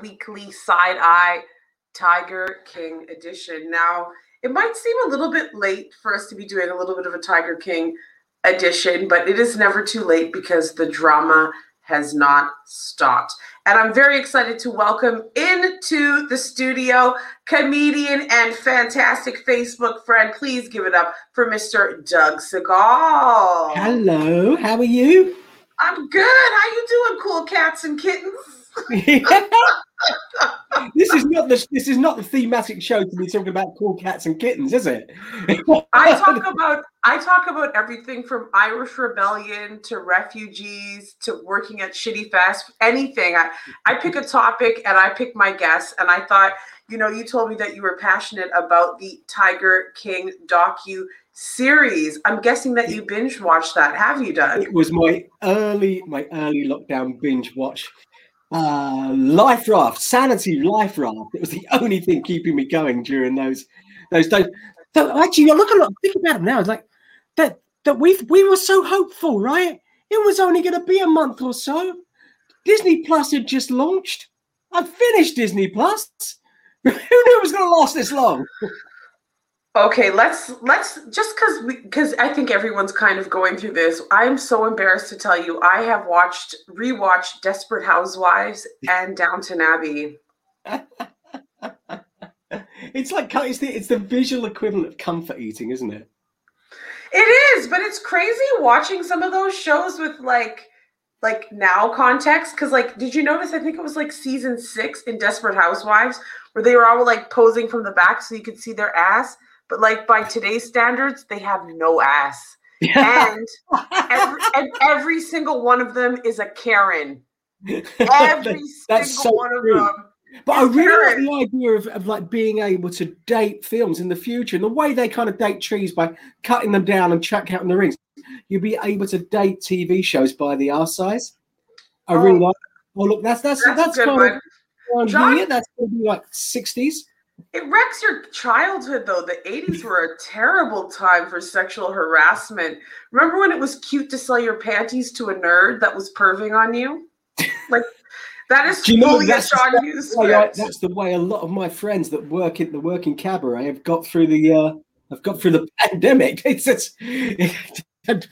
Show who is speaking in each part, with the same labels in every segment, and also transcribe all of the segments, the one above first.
Speaker 1: weekly Side Eye Tiger King edition. Now, it might seem a little bit late for us to be doing a little bit of a Tiger King edition, but it is never too late because the drama has not stopped. And I'm very excited to welcome into the studio comedian and fantastic Facebook friend. Please give it up for Mr. Doug Segal.
Speaker 2: Hello, how are you?
Speaker 1: I'm good. How you doing, cool cats and kittens?
Speaker 2: this is not the this is not the thematic show to be talking about cool cats and kittens, is it?
Speaker 1: I talk about I talk about everything from Irish rebellion to refugees to working at shitty fast anything. I I pick a topic and I pick my guests and I thought, you know, you told me that you were passionate about the Tiger King docu series. I'm guessing that you binge watched that. Have you done?
Speaker 2: It was my early my early lockdown binge watch uh, life raft, sanity life raft. It was the only thing keeping me going during those those days. So actually, you look at it, think about it now. It's like that that we we were so hopeful, right? It was only going to be a month or so. Disney Plus had just launched. I finished Disney Plus. Who knew it was going to last this long?
Speaker 1: Okay, let's let's just because because I think everyone's kind of going through this. I'm so embarrassed to tell you, I have watched rewatched Desperate Housewives and Downton Abbey.
Speaker 2: it's like it's the it's the visual equivalent of comfort eating, isn't it?
Speaker 1: It is, but it's crazy watching some of those shows with like like now context because like did you notice i think it was like season six in desperate housewives where they were all like posing from the back so you could see their ass but like by today's standards, they have no ass. and, every, and every single one of them is a Karen. Every
Speaker 2: That's
Speaker 1: single
Speaker 2: so
Speaker 1: one
Speaker 2: true.
Speaker 1: of them.
Speaker 2: But I really like the idea of, of like being able to date films in the future and the way they kind of date trees by cutting them down and chuck out in the rings. You'll be able to date TV shows by the R size. I really
Speaker 1: Oh.
Speaker 2: like. Oh look, that's that's
Speaker 1: That's,
Speaker 2: that's, kind
Speaker 1: one.
Speaker 2: of
Speaker 1: John-
Speaker 2: here. That's going to be like sixties.
Speaker 1: It wrecks your childhood, though. The 80s were a terrible time for sexual harassment. Remember when it was cute to sell your panties to a nerd that was perving on you? Like, that is
Speaker 2: Do you know that's- that's
Speaker 1: Hughes
Speaker 2: the way I- that's the way a lot of my friends that work in the working cabaret have got through the uh, have got through the pandemic. It's, it's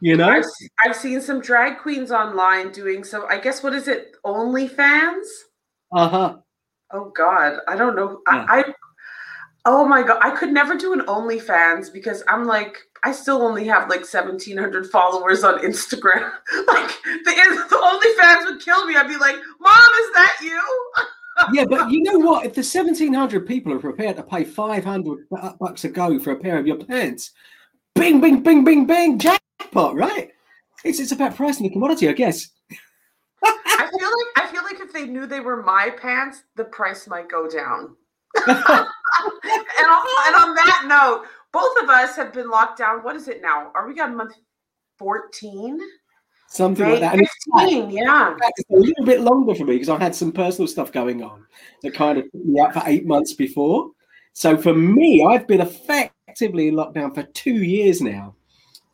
Speaker 2: you know.
Speaker 1: I've, I've seen some drag queens online doing so I guess, what is it? OnlyFans?
Speaker 2: Uh huh.
Speaker 1: Oh God, I don't know.
Speaker 2: Yeah.
Speaker 1: I, hmm. I oh my God, I could never do an OnlyFans because I'm like, I still only have like 1,700 followers on Instagram. like the, the OnlyFans would kill me. I'd be like, Mom, is that you?
Speaker 2: yeah, but you know what? If the seventeen hundred people are prepared to pay five hundred uh, bucks a go for a pair of your pants, bing, bing, bing, bing, bing, jackpot, right? It's it's about pricing the commodity, I guess.
Speaker 1: I feel like I feel they knew they were my pants, the price might go down. and, on, and on that note, both of us have been locked down. What is it now? Are we on month 14?
Speaker 2: Something
Speaker 1: Right?
Speaker 2: like that. And in fact-
Speaker 1: 15, yeah.
Speaker 2: it's a little bit longer for me because I had some personal stuff going on that kind of put me up for eight months before. So for me, I've been effectively in lockdown for two years now.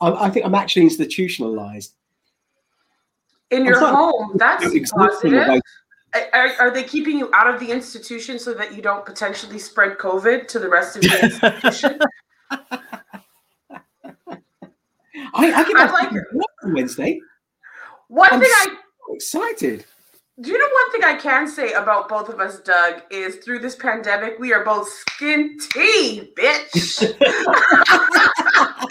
Speaker 2: I, I think I'm actually institutionalized.
Speaker 1: In your home, that's
Speaker 2: Existing
Speaker 1: positive.
Speaker 2: away-
Speaker 1: Are, are they keeping you out of the institution so that you don't potentially spread COVID to the rest of the institution?
Speaker 2: I, I get
Speaker 1: I
Speaker 2: my
Speaker 1: like
Speaker 2: like on Wednesday.
Speaker 1: One
Speaker 2: I'm
Speaker 1: thing I
Speaker 2: so excited.
Speaker 1: do you know one thing I can say about both of us, Doug, is through this pandemic, we are both skinty, bitch.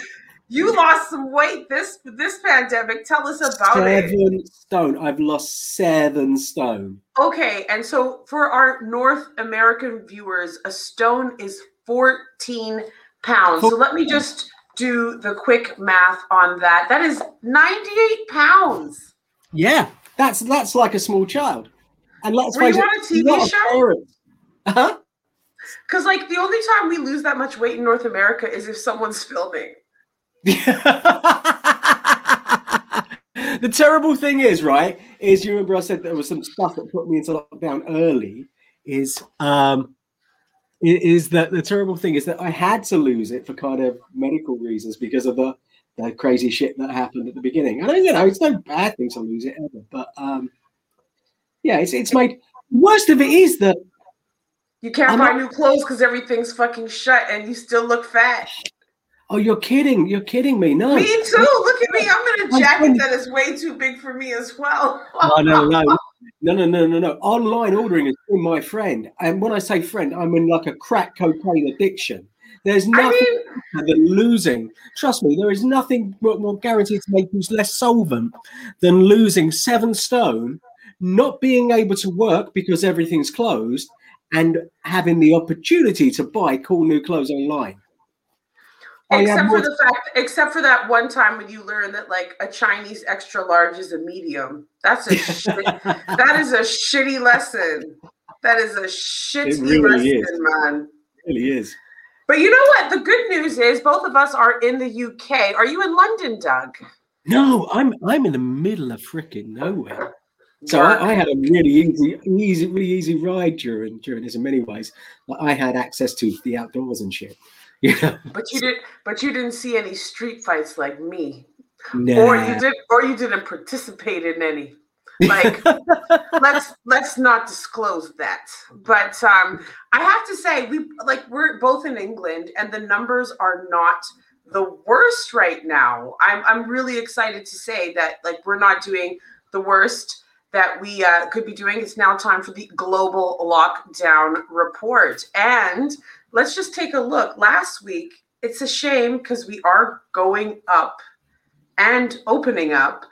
Speaker 1: you lost some weight this this pandemic. Tell us about it.
Speaker 2: seven stone. I've lost seven stone.
Speaker 1: Okay, and so for our North American viewers, a stone is 14 pounds. So let me just do the quick math on that. That is 98 pounds.
Speaker 2: Yeah, that's that's like a small child. And let's
Speaker 1: Were you
Speaker 2: it,
Speaker 1: on a TV show?
Speaker 2: Uh-huh.
Speaker 1: Because, like, the only time we lose that much weight in North America is if someone's filming.
Speaker 2: the terrible thing is, right, is you remember I said there was some stuff that put me into lockdown early. Is um, is that the terrible thing is that I had to lose it for kind of medical reasons because of the the crazy shit that happened at the beginning. And you know, it's no bad thing to lose it ever, but um, yeah, it's it's made worst of it is that
Speaker 1: you can't I'm buy not, new clothes because everything's fucking shut, and you still look fat.
Speaker 2: Oh, you're kidding! You're kidding me. No,
Speaker 1: me too. Look at me. I'm in a jacket that is way too big for me as well.
Speaker 2: no, no, no, no, no, no, no, no. Online ordering is been my friend, and when I say friend, I'm in like a crack cocaine addiction. There's nothing I mean, than losing. Trust me, there is nothing more guaranteed to make you less solvent than losing seven stone, not being able to work because everything's closed, and having the opportunity to buy cool new clothes online.
Speaker 1: Except for the fact, except for that one time when you learn that like a Chinese extra large is a medium. That's a shitty, that is a shitty lesson. That is a shitty really lesson, is. man.
Speaker 2: It really is.
Speaker 1: But you know what? The good news is both of us are in the UK. Are you in London, Doug?
Speaker 2: No, I'm I'm in the middle of freaking nowhere. So I, I, had a really easy, easy, really easy ride during during this in many ways. I had access to the outdoors and shit.
Speaker 1: Yeah. But you didn't. but you didn't see any street fights like me. Nah. Or you did or you didn't participate in any. Like let's let's not disclose that. But um I have to say we like we're both in England and the numbers are not the worst right now. I'm I'm really excited to say that like we're not doing the worst that we uh, could be doing. It's now time for the global lockdown report. And let's just take a look. Last week, it's a shame because we are going up and opening up,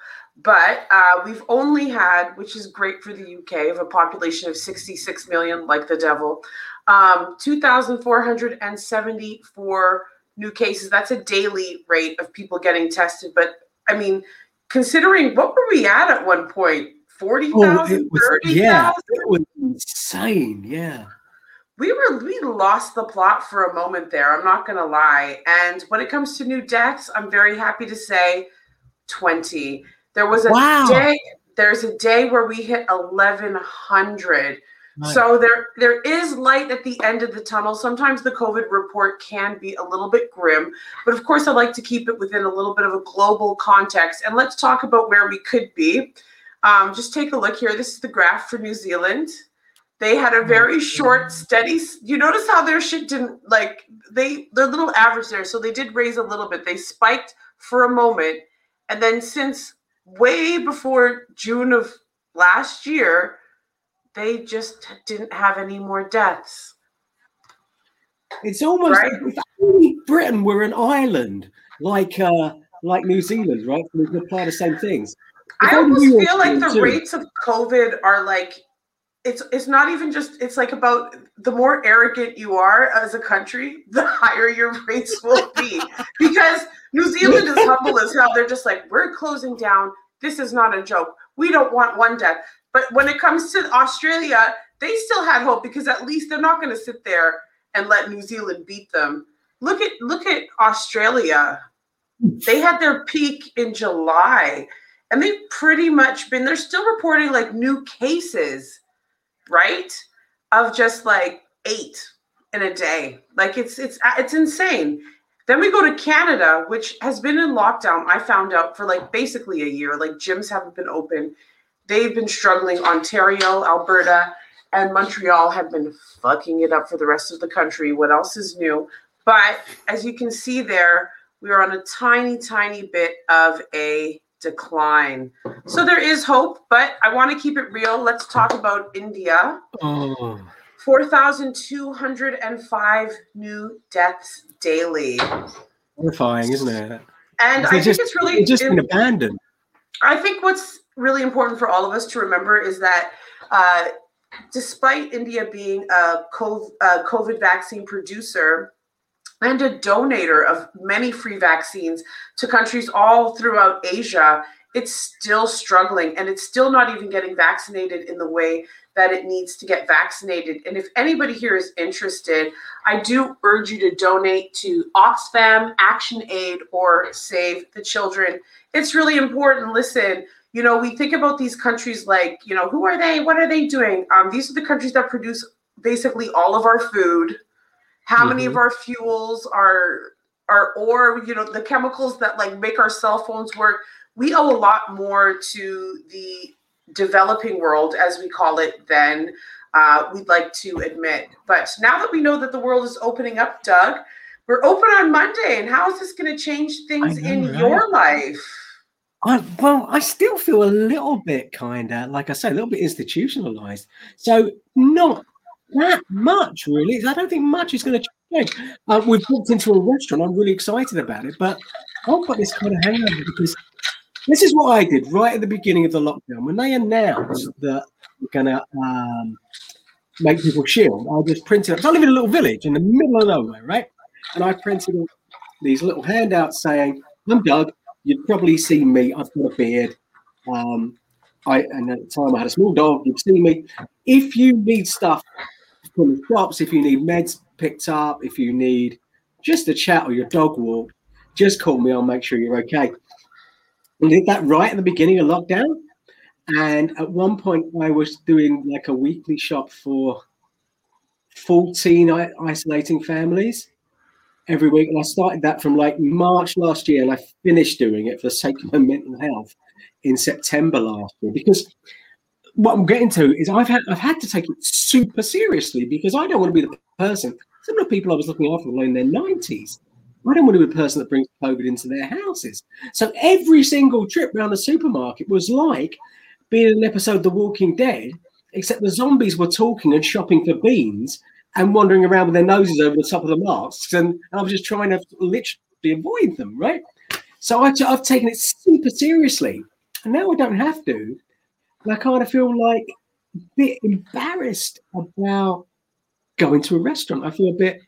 Speaker 1: but uh, we've only had, which is great for the UK, of a population of 66 million, like the devil, um, 2,474 new cases. That's a daily rate of people getting tested. But I mean, considering what were we at at one point? 40,000, oh, 30,000?
Speaker 2: Yeah, it was insane. Yeah.
Speaker 1: We were we lost the plot for a moment there. I'm not gonna lie. And when it comes to new deaths, I'm very happy to say 20. There was a wow. day, there's a day where we hit 1100. Right. So there there is light at the end of the tunnel. Sometimes the COVID report can be a little bit grim, but of course I like to keep it within a little bit of a global context. And let's talk about where we could be. Um, just take a look here. This is the graph for New Zealand. They had a very short, steady. You notice how their shit didn't like they they're a little average there, so they did raise a little bit. They spiked for a moment, and then since way before June of last year, they just didn't have any more deaths.
Speaker 2: It's almost right? like Britain were an island, like uh, like New Zealand, right? We can apply the same things.
Speaker 1: I almost feel like the too. rates of COVID are like it's it's not even just it's like about the more arrogant you are as a country, the higher your rates will be. because New Zealand is humble as hell. They're just like, we're closing down. This is not a joke. We don't want one death. But when it comes to Australia, they still had hope because at least they're not going to sit there and let New Zealand beat them. Look at look at Australia. They had their peak in July and they've pretty much been they're still reporting like new cases right? Of just like eight in a day. Like it's it's uh, it's insane. Then we go to canada which has been in lockdown i found out for like basically a year. Like gyms haven't been open. They've been struggling. Ontario alberta and montreal have been fucking it up for the rest of the country. What else is new? But as you can see there we are on a tiny tiny bit of a decline. So there is hope, but I want to keep it real. Let's talk about India. Oh. 4,205 new deaths daily.
Speaker 2: Horrifying, isn't it?
Speaker 1: And I
Speaker 2: just,
Speaker 1: think it's really
Speaker 2: just been abandoned.
Speaker 1: I think what's really important for all of us to remember is that uh, despite India being a COVID vaccine producer, and a donator of many free vaccines to countries all throughout Asia it's still struggling and it's still not even getting vaccinated in the way that it needs to get vaccinated. And if anybody here is interested, I do urge you to donate to Oxfam, Action Aid, or Save the Children. It's really important. Listen, you know, we think about these countries like, you know, who are they? What are they doing? Um, these are the countries that produce basically all of our food. How mm-hmm. many of our fuels are are or you know the chemicals that like make our cell phones work we owe a lot more to the developing world, as we call it, than uh, we'd like to admit. But now that we know that the world is opening up, Doug, we're open on Monday, and how is this going to change things know, in right? your life?
Speaker 2: I, well, I still feel a little bit kind of, like I say, a little bit institutionalized. So not that much, really. I don't think much is going to change. Uh, we've walked into a restaurant. I'm really excited about it, but I've got this kind of hangover because this is what I did right at the beginning of the lockdown when they announced that we're going to um, make people shield. I just printed. So I live in a little village in the middle of nowhere, right? And I printed these little handouts saying, "I'm Doug. You've probably seen me. I've got a beard. Um, I and at the time I had a small dog. You've seen me. If you need stuff from the shops, if you need meds picked up, if you need just a chat or your dog walk, just call me. I'll make sure you're okay." We did that right at the beginning of lockdown. And at one point, I was doing like a weekly shop for 14 isolating families every week. And I started that from like March last year, and I finished doing it for the sake of my mental health in September last year. Because what I'm getting to is I've had I've had to take it super seriously because I don't want to be the person. Some of the people I was looking after were in their 90s. I don't want to be the person that brings COVID into their houses. So every single trip around the supermarket was like being an episode of The Walking Dead, except the zombies were talking and shopping for beans and wandering around with their noses over the top of the masks. And, and I was just trying to literally avoid them, right? So I, have taken it super seriously. And now I don't have to. And I kind of feel like a bit embarrassed about going to a restaurant. I feel a bit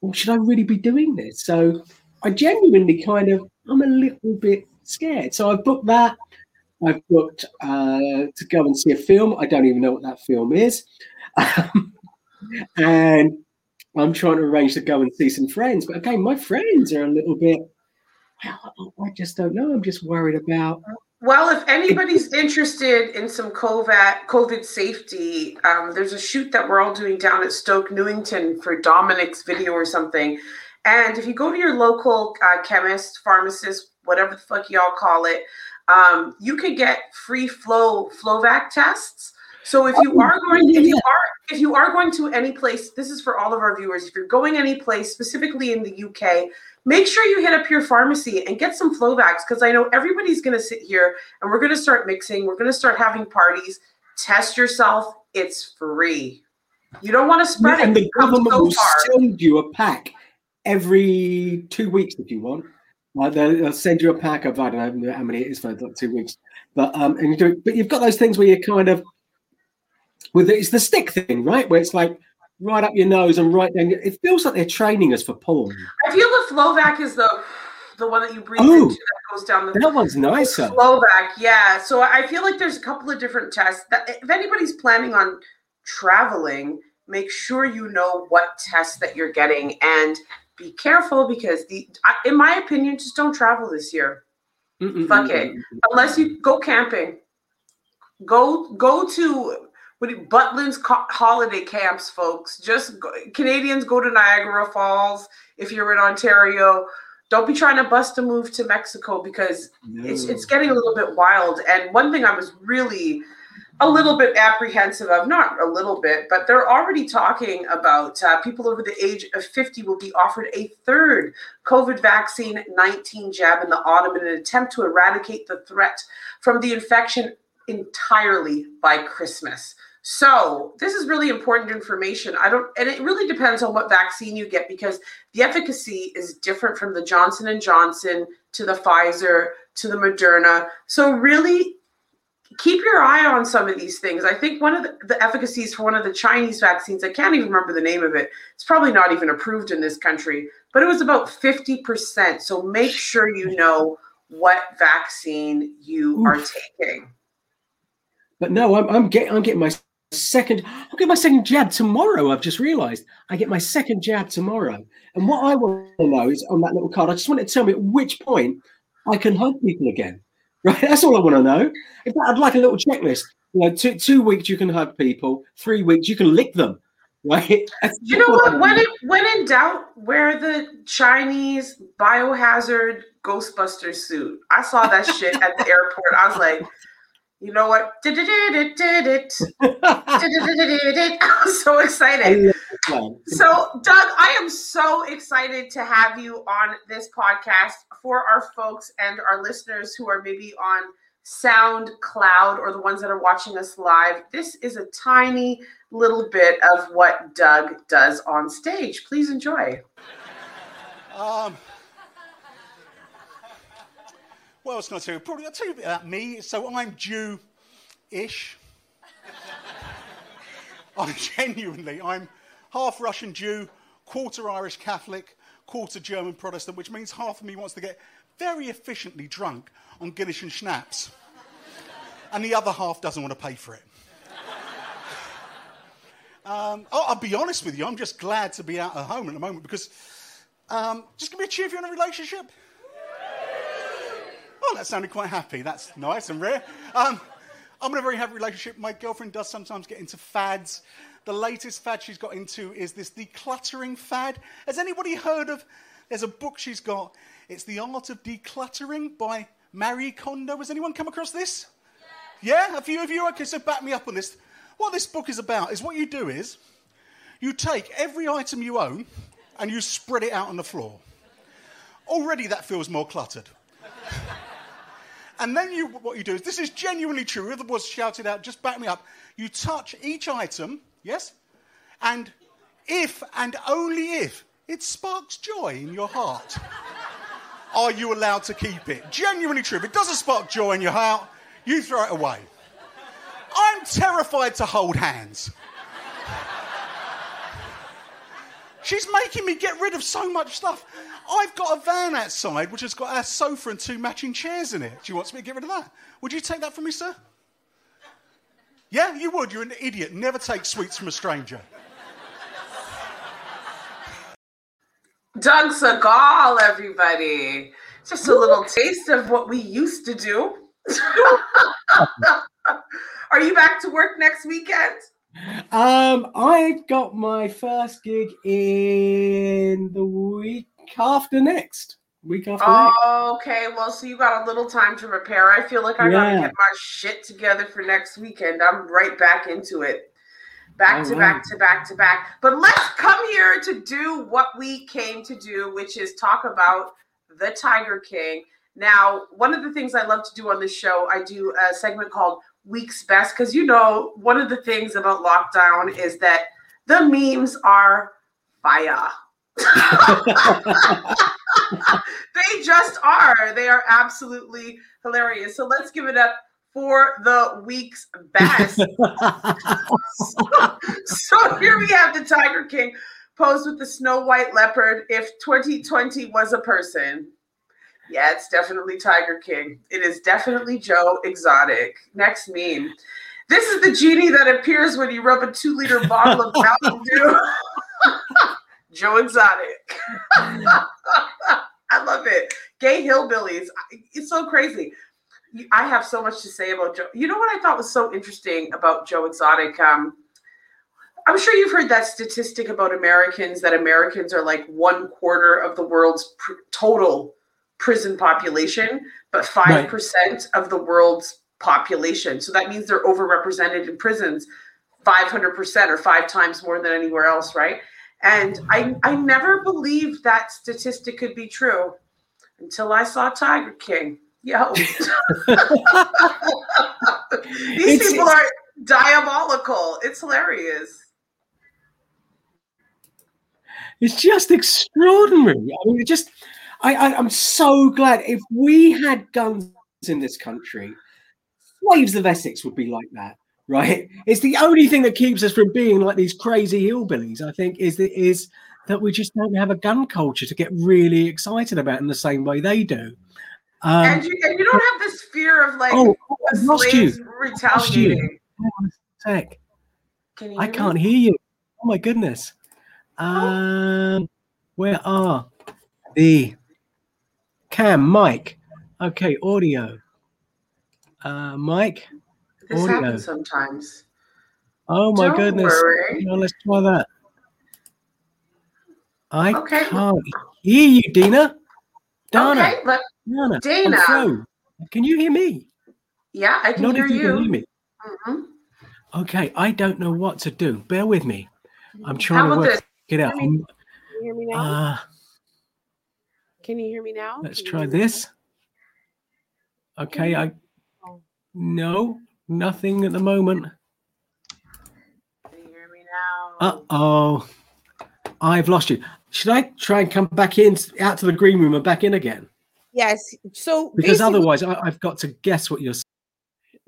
Speaker 2: well, should I really be doing this? So I genuinely kind of, I'm a little bit scared. So I've booked that. I've booked uh, to go and see a film. I don't even know what that film is. and I'm trying to arrange to go and see some friends. But again, my friends are a little bit, well, I just don't know. I'm just worried about
Speaker 1: well, if anybody's interested in some COVID, COVID safety, um, there's a shoot that we're all doing down at Stoke Newington for Dominic's video or something. And if you go to your local uh, chemist, pharmacist, whatever the fuck y'all call it, um, you could get free flow Flovac tests. So if you oh, are going, if you are if you are going to any place, this is for all of our viewers. If you're going any place, specifically in the UK, make sure you hit up your pharmacy and get some Flovacs because I know everybody's going to sit here and we're going to start mixing. We're going to start having parties. Test yourself. It's free. You don't want to spread
Speaker 2: yeah,
Speaker 1: it.
Speaker 2: And the government so will far. send you a pack every two weeks if you want. Like they'll send you a pack of I don't know how many it is for like two weeks, but um, and you do, but you've got those things where you're kind of with it's the stick thing, right? Where it's like right up your nose and right down. It feels like they're training us for porn.
Speaker 1: I feel the Flovac is the the one that you breathe oh, into that goes down the.
Speaker 2: That one's nicer.
Speaker 1: Flovac, yeah. So I feel like there's a couple of different tests that if anybody's planning on traveling, make sure you know what tests that you're getting and be careful because the in my opinion just don't travel this year. Mm-mm, Fuck it. Unless you go camping. Go go to what Butlins holiday camps, folks. Just go, Canadians go to Niagara Falls if you're in Ontario. Don't be trying to bust a move to Mexico because no. it's it's getting a little bit wild. And one thing I was really a little bit apprehensive of, not a little bit, but they're already talking about uh, people over the age of 50 will be offered a third COVID vaccine 19 jab in the autumn in an attempt to eradicate the threat from the infection entirely by Christmas. So this is really important information. I don't, and it really depends on what vaccine you get because the efficacy is different from the Johnson and Johnson to the Pfizer to the Moderna. So really keep your eye on some of these things. I think one of the, the efficacies for one of the Chinese vaccines, I can't even remember the name of it. It's probably not even approved in this country, but it was about 50%. So make sure you know what vaccine you Oof. are taking.
Speaker 2: But no, I'm, I'm getting I'm getting my second. I'll get my second jab tomorrow. I've just realised I get my second jab tomorrow. And what I want to know is on that little card. I just want it to tell me at which point I can hug people again. Right, that's all I want to know. Fact, I'd like a little checklist. You know, two two weeks you can hug people. Three weeks you can lick them. Right. That's
Speaker 1: you know what? When it, when in doubt, wear the Chinese biohazard Ghostbuster suit. I saw that shit at the airport. I was like, you know what? Did it, did it, I'm so excited. So, Doug, I am so excited to have you on this podcast for our folks and our listeners who are maybe on SoundCloud or the ones that are watching us live. This is a tiny little bit of what Doug does on stage. Please enjoy. Um,
Speaker 3: what else can I tell you? Probably I'll tell you a bit about me. So I'm Jew-ish. I'm genuinely, I'm half Russian Jew, quarter Irish Catholic, quarter German Protestant, which means half of me wants to get very efficiently drunk on Guinness and schnapps, and the other half doesn't want to pay for it. Um, oh, I'll be honest with you, I'm just glad to be out at home at the moment because um, just give me a cheer if you're in a relationship. Oh, that sounded quite happy. That's nice and rare. Um, I'm in a very happy relationship. My girlfriend does sometimes get into fads. The latest fad she's got into is this decluttering fad. Has anybody heard of? There's a book she's got. It's The Art of Decluttering by Marie Kondo. Has anyone come across this? Yeah, yeah? a few of you? Okay, so back me up on this. What this book is about is what you do is you take every item you own and you spread it out on the floor. Already that feels more cluttered. And then you, what you do is, this is genuinely true. Whoever was shouted out, just back me up. You touch each item, yes? And if and only if it sparks joy in your heart, are you allowed to keep it? Genuinely true. If it doesn't spark joy in your heart, you throw it away. I'm terrified to hold hands. She's making me get rid of so much stuff. I've got a van outside which has got a sofa and two matching chairs in it. Do you want me to get rid of that? Would you take that from me, sir? Yeah, you would. You're an idiot. Never take sweets from a stranger.
Speaker 1: Doug Segal, everybody. Just a little taste of what we used to do. Are you back to work next weekend?
Speaker 2: Um, I got my first gig in the week after next. Week after
Speaker 1: oh, next. Okay, well, so you got a little time to prepare. I feel like I yeah. gotta get my shit together for next weekend. I'm right back into it. Back All to right. back to back to back. But let's come here to do what we came to do, which is talk about the Tiger King. Now, one of the things I love to do on this show, I do a segment called week's best because you know one of the things about lockdown is that the memes are fire. they just are. They are absolutely hilarious. So let's give it up for the week's best. so, so here we have the Tiger King posed with the snow white leopard. If 2020 was a person, yeah, it's definitely Tiger King. It is definitely Joe Exotic. Next meme. This is the genie that appears when you rub a two liter bottle of Mountain Dew. Joe Exotic. I love it. Gay hillbillies. It's so crazy. I have so much to say about Joe. You know what I thought was so interesting about Joe Exotic? Um, I'm sure you've heard that statistic about Americans that Americans are like one quarter of the world's pr- total prison population, but 5% right. of the world's population. So that means they're overrepresented in prisons 500% or five times more than anywhere else, right? And I, I never believed that statistic could be true until I saw Tiger King. Yo. These it's, people are diabolical. It's hilarious.
Speaker 2: It's just extraordinary. I mean, it just I, I, I'm so glad if we had guns in this country, slaves of Essex would be like that, right? It's the only thing that keeps us from being like these crazy hillbillies. I think is that is that we just don't have a gun culture to get really excited about in the same way they do. Um,
Speaker 4: and, you, and you don't have this fear of like
Speaker 2: oh,
Speaker 4: the
Speaker 2: I've lost you.
Speaker 4: slaves
Speaker 2: you.
Speaker 4: retaliating.
Speaker 2: hang on a sec.
Speaker 4: Can you
Speaker 2: I can't hear you. Oh my goodness. Um, where are the cam, Mike. Okay, audio. Uh, mic.
Speaker 4: This
Speaker 2: audio.
Speaker 4: happens sometimes.
Speaker 2: Oh my
Speaker 4: Don't
Speaker 2: goodness. Now let's try that. I
Speaker 4: Okay.
Speaker 2: can't hear you, Dina. Dana.
Speaker 4: Okay, let,
Speaker 2: Dana.
Speaker 4: Dana.
Speaker 2: Can you hear me?
Speaker 4: yeah, I can
Speaker 2: Not
Speaker 4: hear
Speaker 2: if you can hear
Speaker 4: you.
Speaker 2: me.
Speaker 4: Mhm.
Speaker 2: Okay, I don't know what to do. Bear with me. I'm
Speaker 4: How
Speaker 2: trying to work
Speaker 4: this?
Speaker 2: it out.
Speaker 1: Can you hear me now?
Speaker 2: Uh,
Speaker 1: Can you hear me now?
Speaker 2: let's
Speaker 1: Can
Speaker 2: try
Speaker 1: hear me
Speaker 2: this. Okay, I no, nothing at the moment.
Speaker 4: Can you hear me now?
Speaker 2: Uh oh, I've lost you. Should I try and come back in out to the green room and back in again?
Speaker 1: Yes. So
Speaker 2: Because otherwise, I, I've got to guess what you're. saying.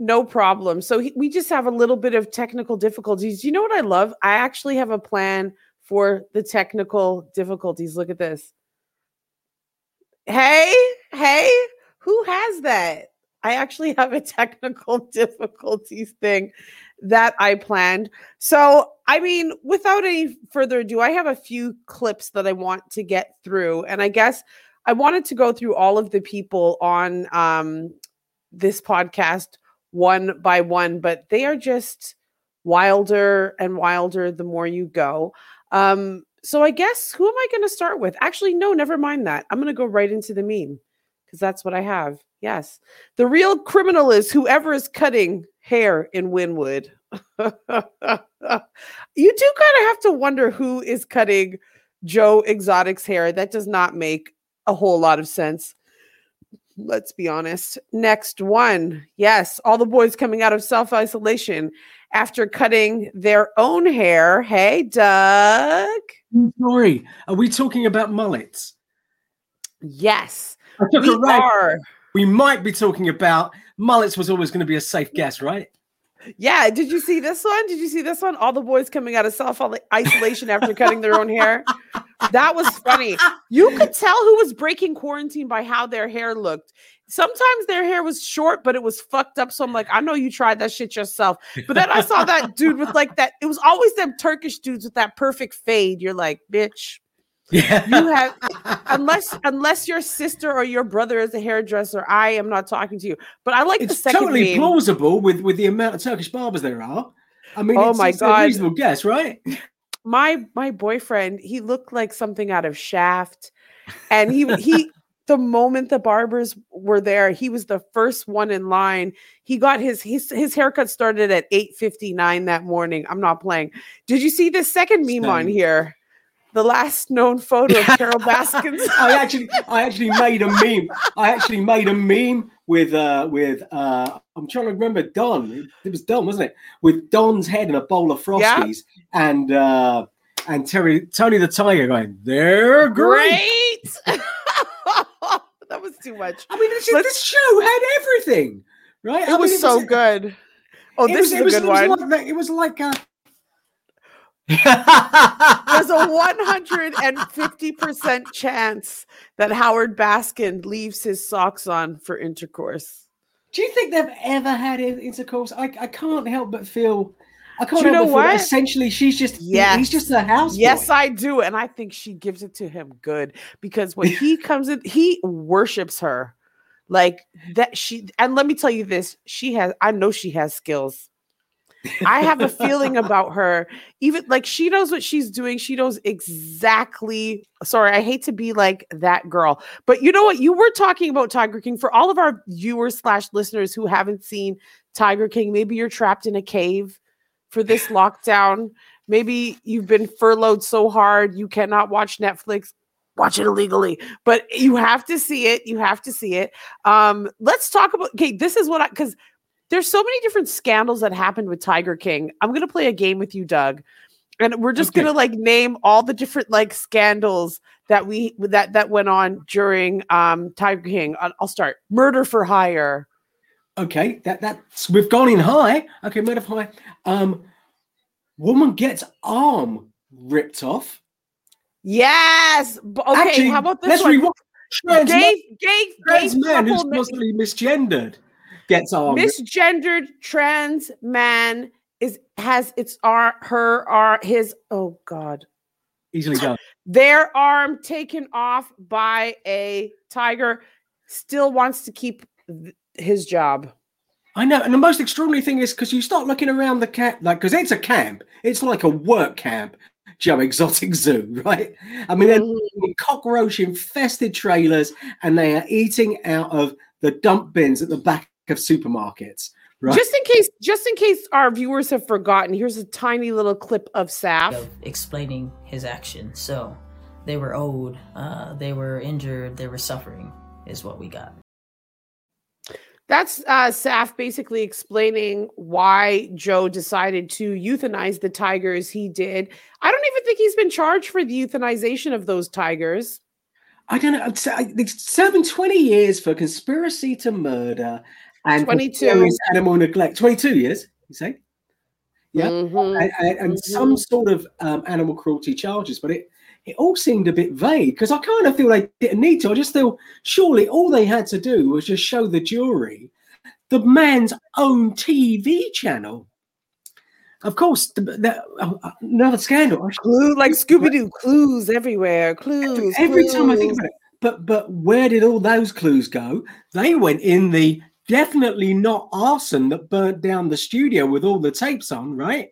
Speaker 1: No problem. So he, we just have a little bit of technical difficulties. You know what I love? I actually have a plan for the technical difficulties. Look at this. Hey, hey, who has that? I actually have a technical difficulties thing that I planned. So, I mean, without any further ado, I have a few clips that I want to get through. And I guess I wanted to go through all of the people on um, this podcast one by one, but they are just wilder and wilder the more you go. Um, so I guess who am I going to start with? Actually, no, never mind that. I'm going to go right into the meme because that's what I have. Yes. The real criminal is whoever is cutting hair in Wynnewood. you do kind of have to wonder who is cutting Joe Exotic's hair. That does not make a whole lot of sense. Let's be honest. Next one. Yes, all the boys coming out of self isolation after cutting their own hair. Hey, Doug.
Speaker 2: Sorry, are we talking about mullets?
Speaker 1: Yes, we are.
Speaker 2: We might be talking about mullets. Was always going to be a safe guess, right?
Speaker 1: Yeah. Did you see this one? Did you see this one? All the boys coming out of self isolation after cutting their own hair. That was funny. You could tell who was breaking quarantine by how their hair looked. Sometimes their hair was short, but it was fucked up. So I'm like, I know you tried that shit yourself. But then I saw that dude with like that. It was always them Turkish dudes with that perfect fade. You're like, bitch,
Speaker 2: Yeah.
Speaker 1: you have unless unless your sister or your brother is a hairdresser. I am not talking to you. But I like the
Speaker 2: it's
Speaker 1: second
Speaker 2: totally
Speaker 1: meme.
Speaker 2: plausible with with the amount of Turkish barbers there are. I mean,
Speaker 1: Oh
Speaker 2: it's,
Speaker 1: my
Speaker 2: it's
Speaker 1: God.
Speaker 2: a reasonable guess, right?
Speaker 1: my my boyfriend he looked like something out of shaft and he he the moment the barbers were there he was the first one in line he got his his, his haircut started at 8:59 that morning i'm not playing did you see the second meme on here the last known photo of carole baskins
Speaker 2: I actually, I actually made a meme. I actually made a meme with, uh, with, uh, I'm trying to remember Don. It was Don, wasn't it? With Don's head in a bowl of
Speaker 1: Yeah.
Speaker 2: frosties, and uh, and Terry, Tony the Tiger going, they're great.
Speaker 1: great that was too much
Speaker 2: I mean, this, this show had everything, right? I
Speaker 1: it was
Speaker 2: mean,
Speaker 1: so good oh
Speaker 2: It
Speaker 1: this
Speaker 2: was,
Speaker 1: is
Speaker 2: it
Speaker 1: a
Speaker 2: was,
Speaker 1: good
Speaker 2: it was
Speaker 1: one
Speaker 2: like it was like a.
Speaker 1: There's
Speaker 2: a.
Speaker 1: a 150% chance that Howard Baskin leaves his socks on for intercourse.
Speaker 2: Do you think they've ever had intercourse? I, I can't help but feel. I can't
Speaker 1: Do you know
Speaker 2: but
Speaker 1: what?
Speaker 2: essentially she's just
Speaker 1: yeah,
Speaker 2: he's just a house.
Speaker 1: Yes, I do. And I think she gives it to him good because when he comes in, he worships her like that. She, and let me tell you this she has, I know she has skills. I have a feeling about her. Even like she knows what she's doing. She knows exactly. Sorry, I hate to be like that girl, but you know what? You were talking about Tiger King for all of our viewers slash listeners who haven't seen Tiger King. Maybe you're trapped in a cave for this lockdown. Maybe you've been furloughed so hard you cannot watch Netflix. Watch it illegally, but you have to see it. You have to see it. Um, let's talk about. Okay, this is what I because there's so many different scandals that happened with Tiger King. I'm gonna play a game with you, Doug, and we're just
Speaker 2: Okay.
Speaker 1: gonna like name all the different like scandals that we that that went on during um Tiger King. I'll, I'll start. Murder for hire.
Speaker 2: Okay, that that's we've gone in high. Okay, made of high. Um, woman gets arm ripped off.
Speaker 1: Yes. Okay.
Speaker 2: Actually,
Speaker 1: how about this
Speaker 2: let's
Speaker 1: one?
Speaker 2: rewind. trans,
Speaker 1: gay, gay,
Speaker 2: trans
Speaker 1: gay
Speaker 2: man who's possibly misgendered gets armed.
Speaker 1: misgendered trans man is has its ar her ar his oh god
Speaker 2: easily done.
Speaker 1: their arm taken off by a tiger still wants to keep his job
Speaker 2: I know, and the most extraordinary thing is because you start looking around the camp, like because it's a camp, it's like a work camp, Joe Exotic Zoo, right? I mean, they're
Speaker 1: Mhm.
Speaker 2: cockroach infested trailers, and they are eating out of the dump bins at the back of supermarkets. Right.
Speaker 1: just in case just in case our viewers have forgotten here's a tiny little clip of
Speaker 5: saff explaining his actions. So they were owed, uh, they were injured, they were suffering, is what we got.
Speaker 1: That's uh, Saff basically explaining why Joe decided to euthanize the tigers he did. I don't even think he's been charged for the euthanization of those tigers.
Speaker 2: I don't know. I- serving 20 years for conspiracy to murder and
Speaker 1: 22.
Speaker 2: serious animal neglect. 22 years, you say? Yeah.
Speaker 1: Mhm.
Speaker 2: and, and, and some sort of um, animal cruelty charges, but it it all seemed a bit vague because I kind of feel they didn't need to. I just feel surely all they had to do was just show the jury the man's own TV channel. Of course, the, the, uh, another scandal.
Speaker 1: Clue like Scooby Doo, clues everywhere, clues.
Speaker 2: Every time I think about it, but but where did all those clues go? They went in the definitely not arson that burnt down the studio with all the tapes on, right?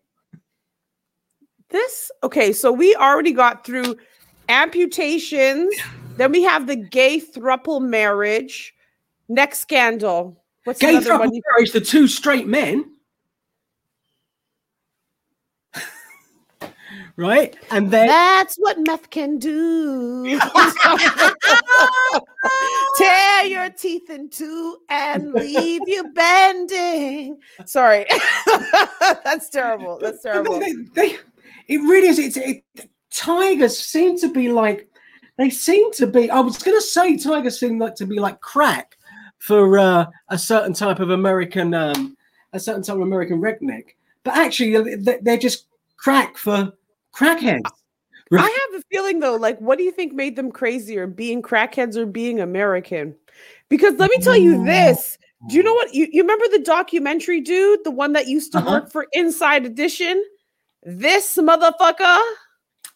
Speaker 1: This okay, so we already got through amputations. Then we have the gay thruple marriage. Next scandal. What's
Speaker 2: Gay
Speaker 1: another
Speaker 2: throuple
Speaker 1: one?
Speaker 2: marriage, the two straight men. right? And then
Speaker 1: That's what meth can do. Tear your teeth in two and leave you bending. Sorry. That's terrible. That's terrible.
Speaker 2: They, they- it really is. It's it, tigers seem to be like they seem to be. I was going to say tigers seem like to be like crack for uh, a certain type of American, um, a certain type of American redneck, but actually they- they're just crack for crackheads.
Speaker 1: I have a feeling though, like, what do you think made them crazier, being crackheads or being American? Because let me tell you this. Do you know what you, you remember the documentary dude, the one that used to
Speaker 2: Uh-huh.
Speaker 1: work for Inside Edition? This motherfucker,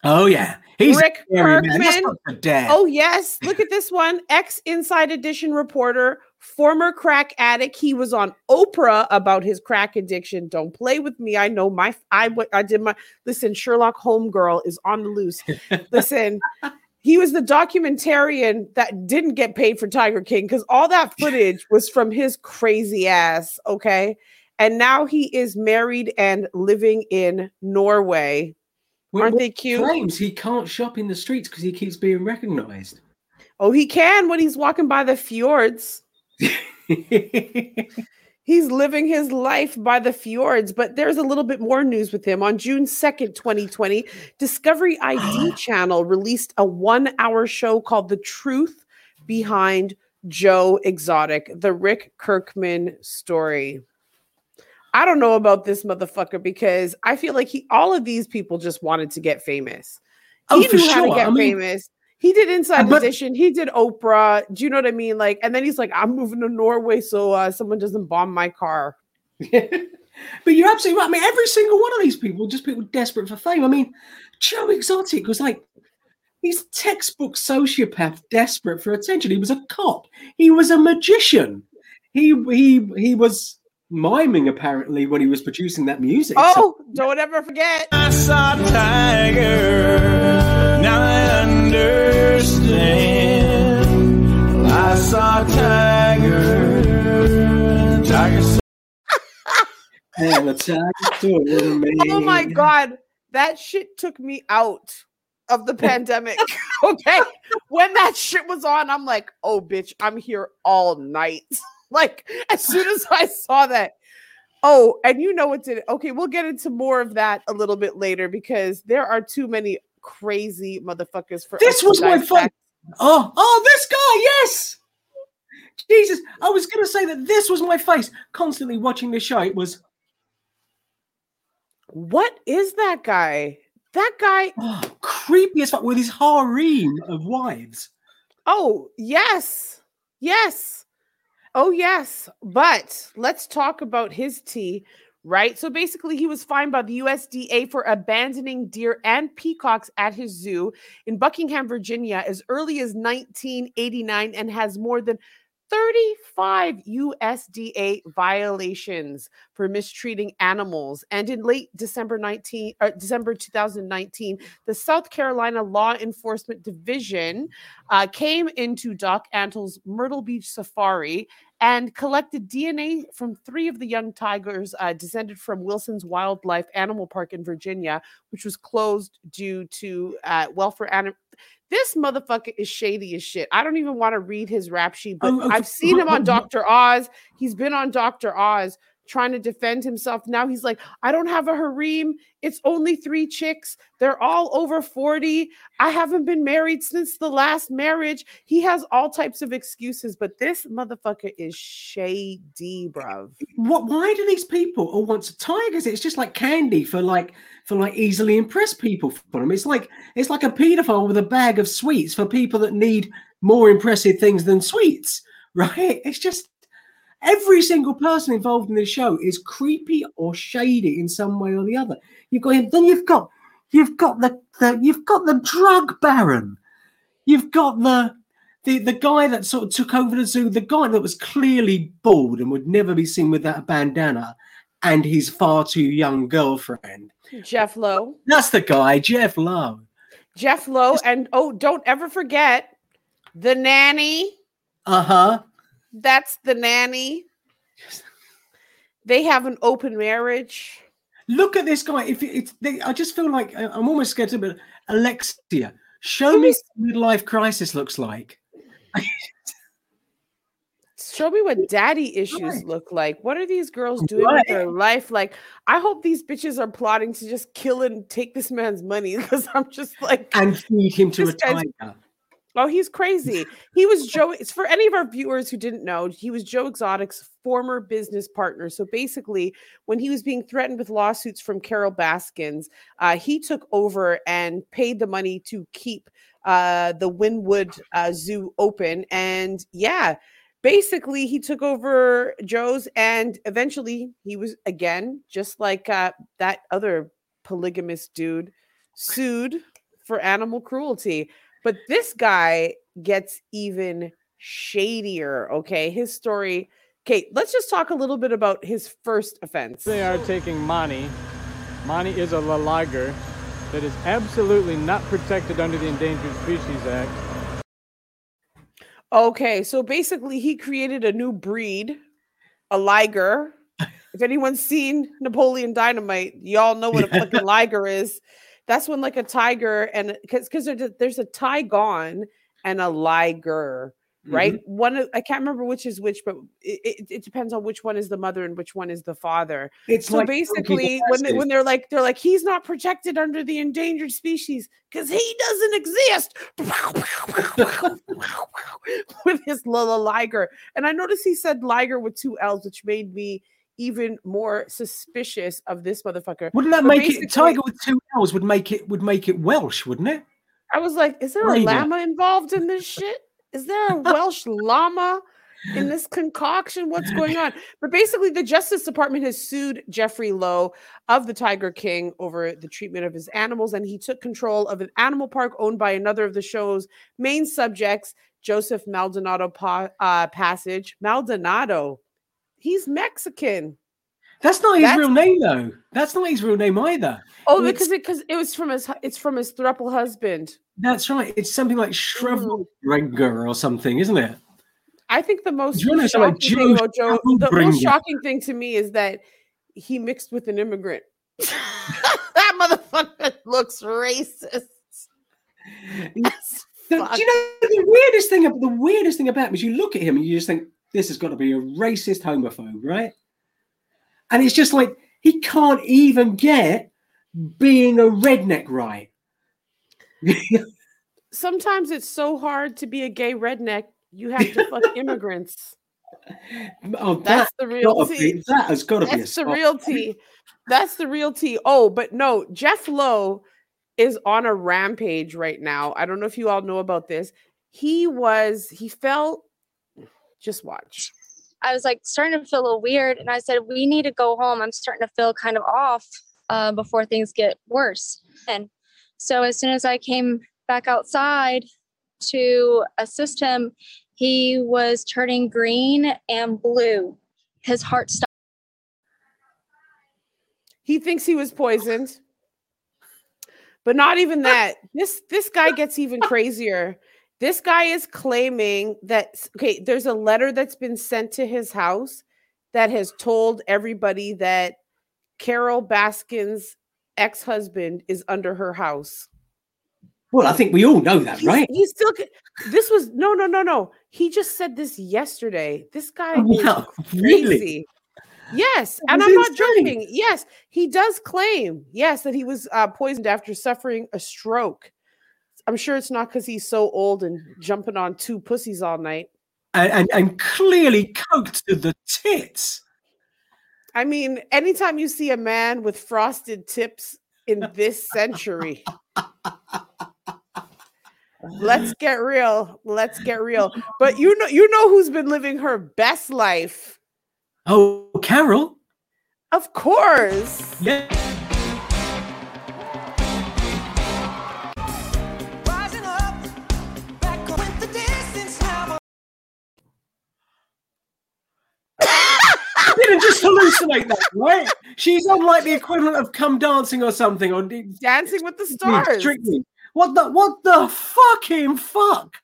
Speaker 2: Oh yeah, he's
Speaker 1: Rick
Speaker 2: scary,
Speaker 1: Kirkham.
Speaker 2: not for dad.
Speaker 1: Oh, yes. Look at this one. Ex Inside Edition reporter, former crack addict. He was on Oprah about his crack addiction. Don't play with me. I know my, I, I did my, listen, Sherlock Homegirl is on the loose. listen, he was the documentarian that didn't get paid for Tiger King because all that footage was from his crazy ass. Okay. And now he is married and living in Norway.
Speaker 2: Well,
Speaker 1: Aren't they cute?
Speaker 2: Claims he can't shop in the streets because he keeps being recognised.
Speaker 1: Oh, he can when he's walking by the fjords. He's living his life by the fjords, but there's a little bit more news with him. On June 2nd, 2020, Discovery ID Channel released a one hour show called The Truth Behind Joe Exotic, the Rick Kirkham story. I don't know about this motherfucker because I feel like he all of these people just wanted to get famous.
Speaker 2: Oh,
Speaker 1: he knew how to get
Speaker 2: I mean-
Speaker 1: famous. He did Inside
Speaker 2: But-
Speaker 1: Edition. He did Oprah. Do you know what I mean? Like, and then he's like, "I'm moving to Norway, so uh, someone doesn't bomb my car."
Speaker 2: but you're absolutely right. I mean, every single one of these people, just people desperate for fame. I mean, Joe Exotic was like, he's textbook sociopath, desperate for attention. He was a cop. He was a magician. He he he was miming apparently when he was producing that music. So-
Speaker 1: Oh, don't ever forget.
Speaker 6: I saw Tiger. Now I understand. I saw Tiger. Tiger saw
Speaker 2: Yeah, the tag to me.
Speaker 1: Oh my god, that shit took me out of the pandemic. okay, when that shit was on, I'm like, "Oh, bitch, I'm here all night." like as soon as I saw that. Oh, and you know what did it? Okay, we'll get into more of that a little bit later because there are too many crazy motherfuckers for
Speaker 2: This was my fun. Oh, oh, this guy, yes. Jesus, I was going to say that this was my face constantly watching this show. It was
Speaker 1: What is that guy? That guy.
Speaker 2: oh, creepy as fuck with his harem of wives.
Speaker 1: Oh, yes. Yes. Oh, yes. But let's talk about his tea, right? So basically, he was fined by the USDA for abandoning deer and peacocks at his zoo in Buckingham, Virginia, as early as 1989 and has more than 35 USDA violations for mistreating animals. And in late December 19 uh, December 2019, the South Carolina Law Enforcement Division uh, came into Doc Antle's Myrtle Beach Safari and collected DNA from three of the young tigers uh, descended from Wilson's Wildlife Animal Park in Virginia, which was closed due to uh, welfare anim- this motherfucker is shady as shit. I don't even want to read his rap sheet, but
Speaker 2: Oh, okay.
Speaker 1: I've seen him on Dr. Oz. He's been on Dr. Oz trying to defend himself. Now he's like, I don't have a harem. It's only three chicks. They're all over 40. I haven't been married since the last marriage. He has all types of excuses, but this motherfucker is shady, bruv.
Speaker 2: What? Why do these people all want tigers? It's just like candy for like for like easily impressed people for them. It's like it's like a paedophile with a bag of sweets for people that need more impressive things than sweets, right? It's just every single person involved in this show is creepy or shady in some way or the other. You've got him, then you've got you've got the, the you've got the drug baron, you've got the the the guy that sort of took over the zoo, the guy that was clearly bald and would never be seen without a bandana, and his far too young girlfriend.
Speaker 1: Jeff Lowe.
Speaker 2: That's the guy, Jeff Lowe.
Speaker 1: Jeff Lowe. And oh, don't ever forget the nanny.
Speaker 2: Uh huh.
Speaker 1: That's the nanny. They have an open marriage.
Speaker 2: Look at this guy. If it's, they, I just feel like uh, I'm almost scared to, but Alexia, show me what midlife crisis looks like.
Speaker 1: Show me what daddy issues
Speaker 2: Right.
Speaker 1: look like. What are these girls doing with their life? Like, I hope these bitches are plotting to just kill and take this man's money because I'm just like,
Speaker 2: And feed him to a tiger.
Speaker 1: Oh, he's crazy. He was Joe. It's for any of our viewers who didn't know, he was Joe Exotic's former business partner. So basically, when he was being threatened with lawsuits from Carole Baskins, uh, he took over and paid the money to keep uh, the Wynnewood uh, Zoo open. And yeah, basically he took over Joe's, and eventually he was again just like uh, that other polygamous dude sued for animal cruelty. But this guy gets even shadier. Okay, his story. Okay, let's just talk a little bit about his first offense.
Speaker 7: They are taking Mani. Mani is a laliger that is absolutely not protected under the Endangered Species Act.
Speaker 1: Okay, so basically, he created a new breed, a liger. If anyone's seen Napoleon Dynamite, y'all know what a fucking liger is. That's when like a tiger and because because there's a, there's a tigon and a liger, right? One I can't remember which is which, but it, it, it depends on which one is the mother and which one is the father.
Speaker 2: It's
Speaker 1: so
Speaker 2: like
Speaker 1: basically, when they, when they're like they're like he's not protected under the endangered species because he doesn't exist with his Lila Liger. And I noticed he said Liger with two L's, which made me even more suspicious of this motherfucker.
Speaker 2: wouldn't that
Speaker 1: But
Speaker 2: make it tiger with two L's would make it would make it Welsh, wouldn't it?
Speaker 1: I was like, is there a llama involved in this shit? Is there a Welsh llama in this concoction? What's going on? But basically, the Justice Department has sued Jeffrey Lowe of the Tiger King over the treatment of his animals, and he took control of an animal park owned by another of the show's main subjects, Joseph Maldonado pa- uh, Passage. Maldonado, he's Mexican.
Speaker 2: That's not his
Speaker 1: That's-
Speaker 2: real name though. That's not his real name either.
Speaker 1: Oh,
Speaker 2: It's-
Speaker 1: because it because it was from his it's from his thruple husband.
Speaker 2: That's right. It's something like Shrevrenger mm. or something, isn't it?
Speaker 1: I think the most
Speaker 2: wanna like,
Speaker 1: shocking thing,
Speaker 2: Joe
Speaker 1: the most shocking thing to me is that he mixed with an immigrant. that motherfucker looks racist.
Speaker 2: The- do you know the weirdest thing? The weirdest thing about him is you look at him and you just think this has got to be a racist homophobe, right? And it's just like he can't even get being a redneck right.
Speaker 1: Sometimes it's so hard to be a gay redneck. You have to fuck immigrants.
Speaker 2: oh,
Speaker 1: That's
Speaker 2: that's
Speaker 1: the real tea.
Speaker 2: that has got to be a
Speaker 1: That's the real tea. That's the real tea. Oh, but no, Jeff Lowe is on a rampage right now. I don't know if you all know about this. he was he felt just watch.
Speaker 8: I was like starting to feel a little weird, and I said, "We need to go home. I'm starting to feel kind of off uh, before things get worse." And so as soon as I came back outside to assist him, he was turning green and blue. His heart stopped.
Speaker 1: He thinks he was poisoned. But not even that. This this guy gets even crazier. This guy is claiming that okay, there's a letter that's been sent to his house that has told everybody that Carole Baskin's ex-husband is under her house.
Speaker 2: Well, I think we all know that,
Speaker 1: He's,
Speaker 2: right?
Speaker 1: he's still this was no no no no. He just said this yesterday. This guy
Speaker 2: Oh,
Speaker 1: is
Speaker 2: wow, really?
Speaker 1: crazy. Yes, and I'm not joking. Yes, he does claim, yes, that he was uh, poisoned after suffering a stroke. I'm sure it's not because he's so old and jumping on two pussies all night.
Speaker 2: And, and, and clearly coked to the tits.
Speaker 1: I mean, anytime you see a man with frosted tips in this century, let's get real. Let's get real. But you know, you know who's been living her best life?
Speaker 2: Oh, Carole.
Speaker 1: Of course.
Speaker 2: Yeah. Just that, right? She's on like the equivalent of come dancing or something, or
Speaker 1: Dancing with the stars.
Speaker 2: Strictly. What the what the fucking fuck?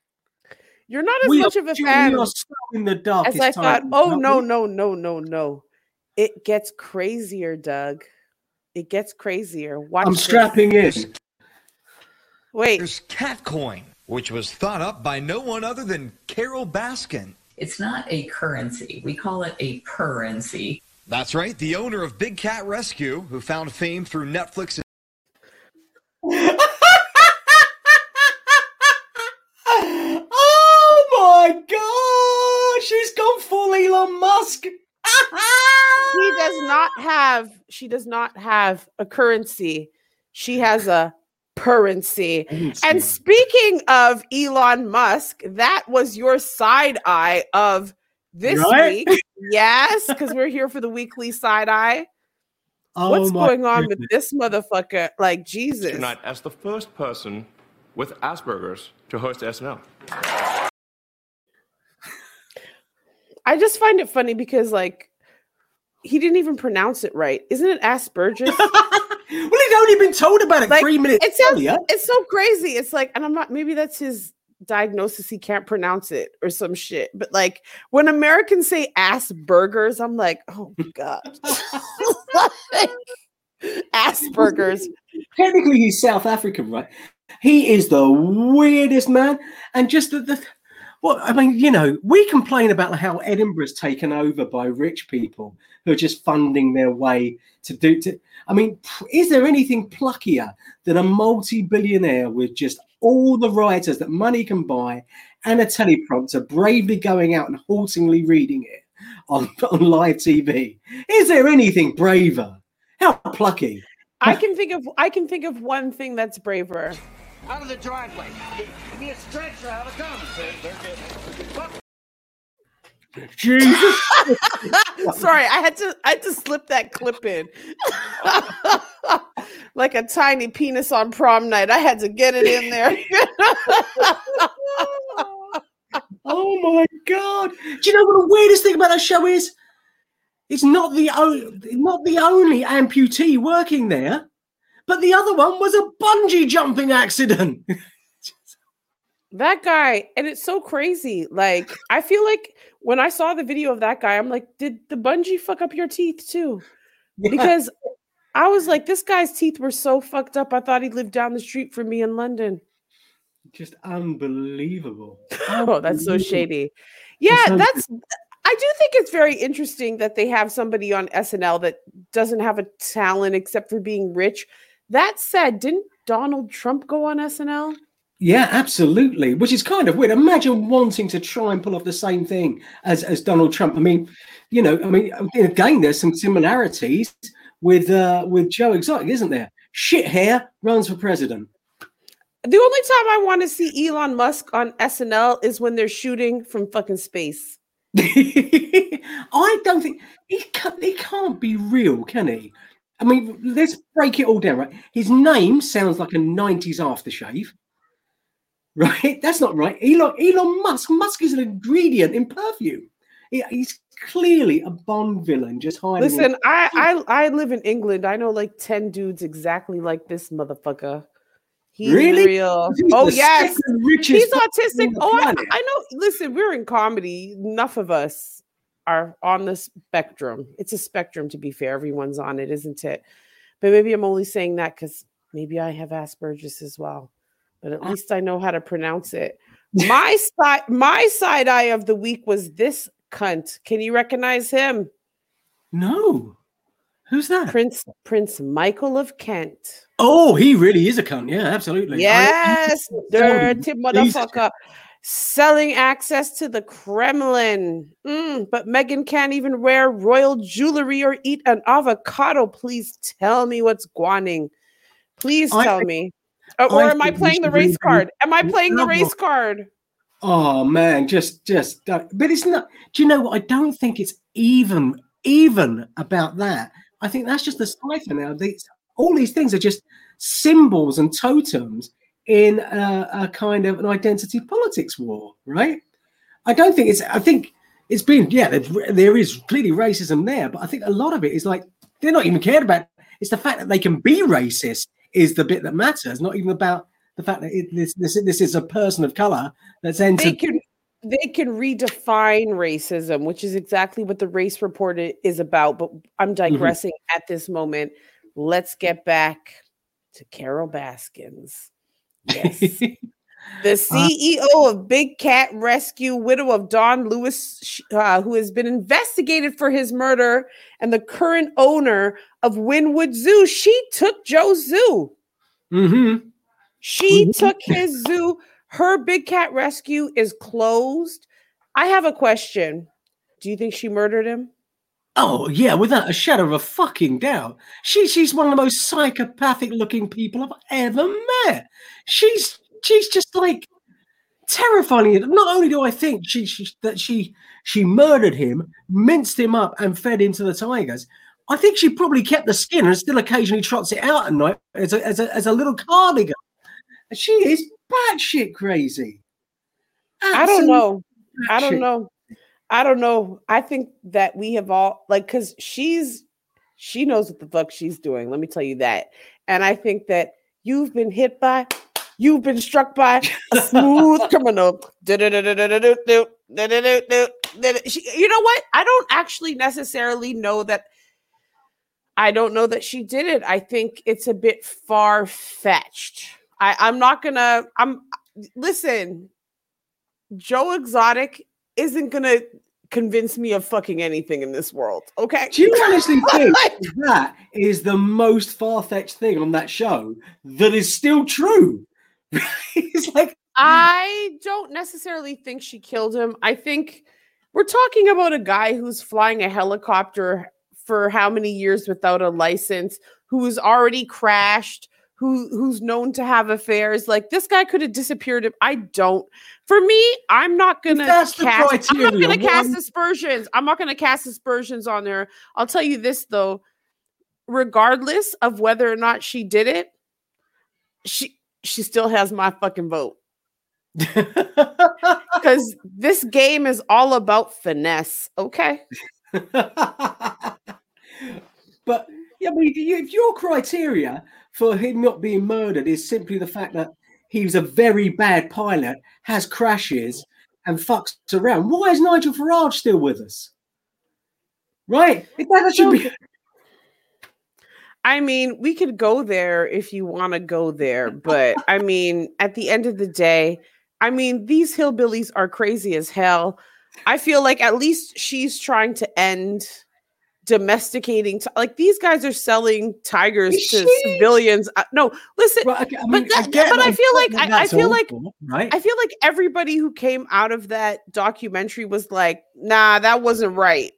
Speaker 1: You're not as
Speaker 2: We
Speaker 1: much
Speaker 2: are-
Speaker 1: of a
Speaker 2: we
Speaker 1: fan
Speaker 2: are so in the
Speaker 1: as
Speaker 2: darkest
Speaker 1: I thought. Oh
Speaker 2: aren't
Speaker 1: no, no, no, no, no. It gets crazier, Doug. It gets crazier. Watch.
Speaker 2: I'm
Speaker 1: this.
Speaker 2: strapping in.
Speaker 1: Wait.
Speaker 9: There's Catcoin, which was thought up by no one other than Carole Baskin.
Speaker 10: It's not a currency. We call it a currency.
Speaker 9: That's right, the owner of Big Cat Rescue, who found fame through Netflix
Speaker 2: Oh my god! She's gone full Elon Musk.
Speaker 1: She does not have. She does not have a currency. She has a currency. And speaking of Elon Musk, that was your side eye of this
Speaker 2: Right?
Speaker 1: week. Yes, because we're here for the weekly side eye.
Speaker 2: Oh
Speaker 1: What's going on with this motherfucker? Like Jesus.
Speaker 11: tonight as the first person with Asperger's to host SNL.
Speaker 1: I just find it funny because like he didn't even pronounce it right. Isn't it Asperger's?
Speaker 2: Well, he'd only been told about it
Speaker 1: Like,
Speaker 2: three minutes
Speaker 1: it sounds
Speaker 2: earlier.
Speaker 1: it's so crazy. It's like, and I'm not maybe that's his diagnosis, he can't pronounce it or some shit. But like when Americans say ass burgers, I'm like, oh my god. Asperger's.
Speaker 2: Technically, he's South African, right? He is the weirdest man, and just the, the well, I mean, you know, we complain about how Edinburgh's taken over by rich people who are just funding their way to do. To, I mean, is there anything pluckier than a multi-billionaire with just all the writers that money can buy and a teleprompter bravely going out and haltingly reading it on, on live TV? Is there anything braver? How plucky!
Speaker 1: I can think of I can think of one thing that's braver.
Speaker 12: Out of the driveway. Give me a stretcher out of gun.
Speaker 2: Jesus.
Speaker 1: Sorry, I had to I had to slip that clip in. like a tiny penis on prom night. I had to get it in there.
Speaker 2: Oh my god! Do you know what the weirdest thing about that show is? It's not the o- not the only amputee working there, but the other one was a bungee jumping accident.
Speaker 1: that guy, and it's so crazy. Like, I feel like when I saw the video of that guy, I'm like, did the bungee fuck up your teeth too? Because I was like, this guy's teeth were so fucked up. I thought he lived down the street from me in London.
Speaker 2: Just unbelievable.
Speaker 1: Oh, that's so shady. Yeah,
Speaker 2: so
Speaker 1: that's. I do think it's very interesting that they have somebody on SNL that doesn't have a talent except for being rich. That said, didn't Donald Trump go on SNL?
Speaker 2: Yeah, absolutely. Which is kind of weird. Imagine wanting to try and pull off the same thing as, as Donald Trump. I mean, you know, I mean, again, there's some similarities with uh, with Joe Exotic, isn't there? Shit hair runs for president.
Speaker 1: The only time I want to see Elon Musk on SNL is when they're shooting from fucking space.
Speaker 2: I don't think he can't, he can't be real, can he? I mean, let's break it all down, right? His name sounds like a 90s aftershave, right? That's not right. Elon, Elon Musk, Musk is an ingredient in perfume. He- he's clearly a Bond villain just hiding. in-
Speaker 1: Listen, I, I I live in England. I know like 10 dudes exactly like this motherfucker. He's
Speaker 2: Really?
Speaker 1: real.
Speaker 2: He's
Speaker 1: oh yes. He's autistic. Oh, I. I know. Listen, we're in comedy. Enough of us are on the spectrum. It's a spectrum, to be fair. Everyone's on it, isn't it? But maybe I'm only saying that because maybe I have Asperger's as well. But at ah. least I know how to pronounce it. My side, my side eye of the week was this cunt. Can you recognize him?
Speaker 2: No. Who's that?
Speaker 1: Prince Prince Michael of Kent.
Speaker 2: Oh, he really is a cunt. Yeah, absolutely. I-
Speaker 1: Yes, dirty
Speaker 2: Jesus.
Speaker 1: motherfucker. Selling access to the Kremlin. Mm, but Meghan can't even wear royal jewelry or eat an avocado. Please tell me what's guaning. Please tell
Speaker 2: think-
Speaker 1: me. Or, or
Speaker 2: I
Speaker 1: am I playing the race card? Am I playing the race card?
Speaker 2: Oh man, just just don't- but it's not do you know what? I don't think it's even even about that. I think that's just the cipher now. These all these things are just symbols and totems in a, a kind of an identity politics war, right? I don't think it's I think it's been yeah, there, there is clearly racism there, but I think a lot of it is like they're not even cared about. It's the fact that they can be racist is the bit that matters, not even about the fact that it, this, this this is a person of color that's
Speaker 1: They
Speaker 2: entered
Speaker 1: can they can redefine racism, which is exactly what the race report is about. But I'm mm-hmm. digressing at this moment. Let's get back to Carole Baskins. Yes. The CEO of Big Cat Rescue, widow of Don Lewis, uh, who has been investigated for his murder, and the current owner of Wynnewood Zoo. She took Joe's zoo.
Speaker 2: Mm-hmm.
Speaker 1: She took his zoo. Her Big Cat Rescue is closed. I have a question. Do you think she murdered him?
Speaker 2: Oh yeah, without a shadow of a fucking doubt. She she's one of the most psychopathic looking people I've ever met. She's she's just like terrifying. Not only do I think she, she that she she murdered him, minced him up, and fed him to the tigers. I think she probably kept the skin and still occasionally trots it out at night as a, as a, as a little cardigan. She is batshit crazy.
Speaker 1: I don't know. I don't know. I don't know. I think that we have all like because she's she knows what the fuck she's doing. Let me tell you that. And I think that you've been hit by, you've been struck by a smooth criminal. She- You know what? I don't actually necessarily know that. I don't know that she did it. I think it's a bit far fetched. I, I'm not gonna. I'm listen. Joe Exotic isn't gonna convince me of fucking anything in this world. Okay.
Speaker 2: Do you honestly think that is the most far fetched thing on that show that is still true? it's like
Speaker 1: I don't necessarily think she killed him. I think we're talking about a guy who's flying a helicopter for how many years without a license, who's already crashed, who who's known to have affairs. Like this guy could have disappeared. I don't, for me, I'm not gonna cast. I'm not gonna cast aspersions. I'm not gonna cast aspersions on her. I'll tell you this though, regardless of whether or not she did it, she she still has my fucking vote because this game is all about finesse. Okay.
Speaker 2: but yeah, but if, you, if your criteria for him not being murdered is simply the fact that he was a very bad pilot, has crashes, and fucks around, why is Nigel Farage still with us? Right? That should be.
Speaker 1: I mean, we could go there if you want to go there, but I mean, at the end of the day, I mean, these hillbillies are crazy as hell. I feel like at least she's trying to end domesticating. ti- like these guys are selling tigers to civilians. Uh, no, listen,
Speaker 2: Right, okay, I
Speaker 1: but
Speaker 2: mean, I
Speaker 1: that-
Speaker 2: get
Speaker 1: but I feel like I, I feel like
Speaker 2: right?
Speaker 1: I feel like everybody who came out of that documentary was like, "Nah, that wasn't right."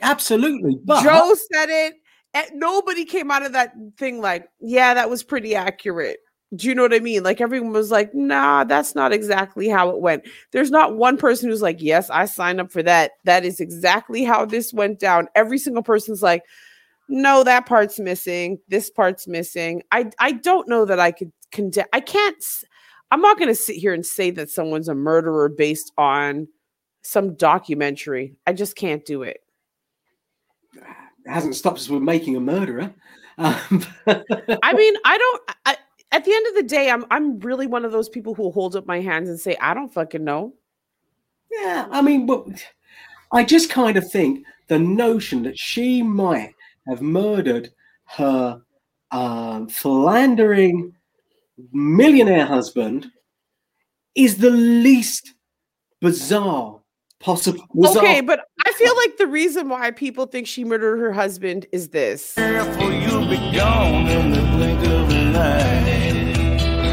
Speaker 2: Absolutely. But
Speaker 1: Joe said it. And nobody came out of that thing like, "Yeah, that was pretty accurate." Do you know what I mean? Like everyone was like, nah, that's not exactly how it went. There's not one person who's like, yes, I signed up for that. That is exactly how this went down. Every single person's like, no, that part's missing. This part's missing. I I don't know that I could condemn. I can't. I'm not going to sit here and say that someone's a murderer based on some documentary. I just can't do it.
Speaker 2: It hasn't stopped us from making a murderer. Um,
Speaker 1: I mean, I don't. I, at the end of the day, I'm I'm really one of those people who hold up my hands and say, I don't fucking know.
Speaker 2: Yeah, I mean, but I just kind of think the notion that she might have murdered her um, philandering millionaire husband is the least bizarre possible. bizarre-
Speaker 1: Okay, but I feel like the reason why people think she murdered her husband is this.
Speaker 6: Careful, you'll be gone in the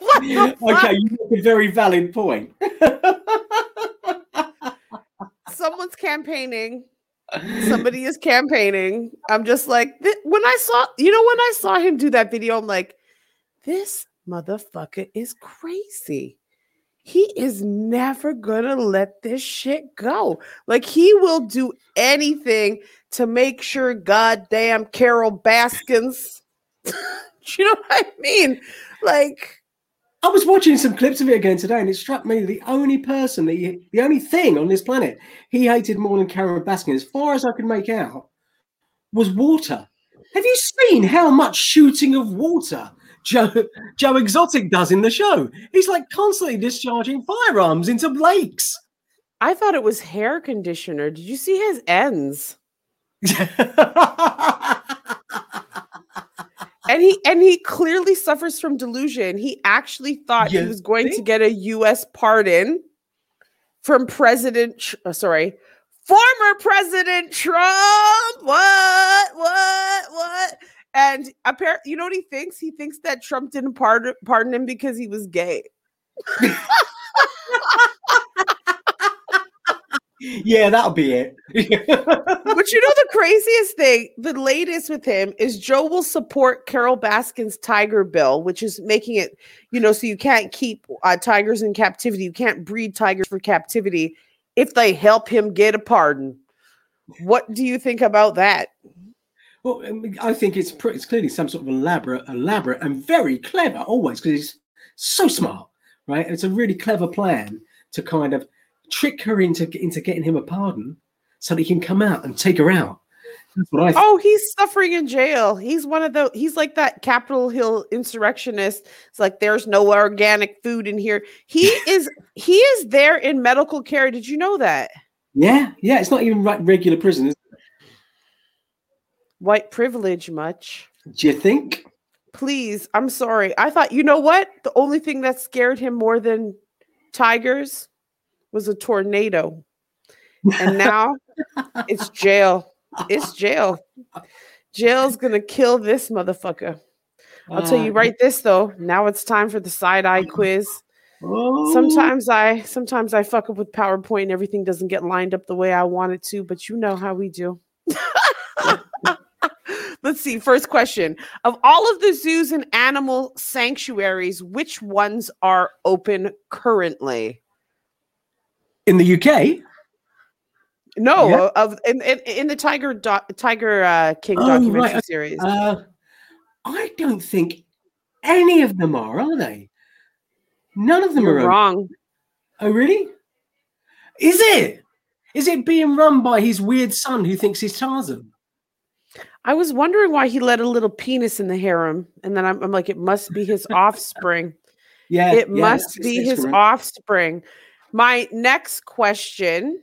Speaker 6: blink of an eye.
Speaker 2: okay, you make a very valid point.
Speaker 1: Someone's campaigning. Somebody is campaigning. I'm just like, th- when I saw, you know, when I saw him do that video, I'm like, this motherfucker is crazy. He is never gonna let this shit go. Like, he will do anything to make sure goddamn Carole Baskins. you know what I mean? Like,
Speaker 2: I was watching some clips of it again today, and it struck me the only person that he, the only thing on this planet he hated more than Carole Baskin, as far as I could make out, was water. Have you seen how much shooting of water Joe Joe Exotic does in the show? He's like constantly discharging firearms into lakes.
Speaker 1: I thought it was hair conditioner. Did you see his ends? and he and he clearly suffers from delusion. He actually thought he was going to get a U.S. pardon from President. Uh, sorry, former President Trump. What? What? What? And apparently, you know what he thinks? He thinks that Trump didn't pardon pardon him because he was gay.
Speaker 2: yeah, that'll be it.
Speaker 1: but you know the craziest thing, the latest with him is Joe will support Carole Baskin's tiger bill, which is making it, you know, so you can't keep uh, tigers in captivity. You can't breed tigers for captivity if they help him get a pardon. What do you think about that?
Speaker 2: Well, I think it's pretty, it's clearly some sort of elaborate, elaborate, and very clever always because he's so smart, right? It's a really clever plan to kind of trick her into into getting him a pardon so that he can come out and take her out. That's what I.
Speaker 1: Oh, he's suffering in jail. He's one of the he's like that Capitol Hill insurrectionist. It's like there's no organic food in here. He is he is there in medical care. Did you know that?
Speaker 2: Yeah, yeah. It's not even regular prison. Is it?
Speaker 1: White privilege much.
Speaker 2: Do you think?
Speaker 1: Please, I'm sorry. I thought you know what? The only thing that scared him more than tigers was a tornado. And now it's jail. It's jail. Jail's gonna kill this motherfucker. I'll tell you
Speaker 2: Uh,
Speaker 1: right this though. Now it's time for the side eye quiz.
Speaker 2: Oh,
Speaker 1: Sometimes I sometimes I fuck up with PowerPoint and everything doesn't get lined up the way I want it to, but you know how we do. Let's see. First question. Of all of the zoos and animal sanctuaries, which ones are open currently?
Speaker 2: in the UK.
Speaker 1: No,
Speaker 2: Yeah.
Speaker 1: of in, in, in the Tiger doc, Tiger uh, King
Speaker 2: Oh,
Speaker 1: documentary
Speaker 2: right,
Speaker 1: series.
Speaker 2: Uh, I don't think any of them are, are they? None of them
Speaker 1: You're
Speaker 2: are. open.
Speaker 1: wrong.
Speaker 2: Oh, really? Is it? Is it being run by his weird son who thinks he's Tarzan?
Speaker 1: I was wondering why he let a little penis in the harem, and then I'm, I'm like, it must be his offspring.
Speaker 2: Yeah,
Speaker 1: it
Speaker 2: yeah,
Speaker 1: must be his
Speaker 2: correct.
Speaker 1: offspring. My next question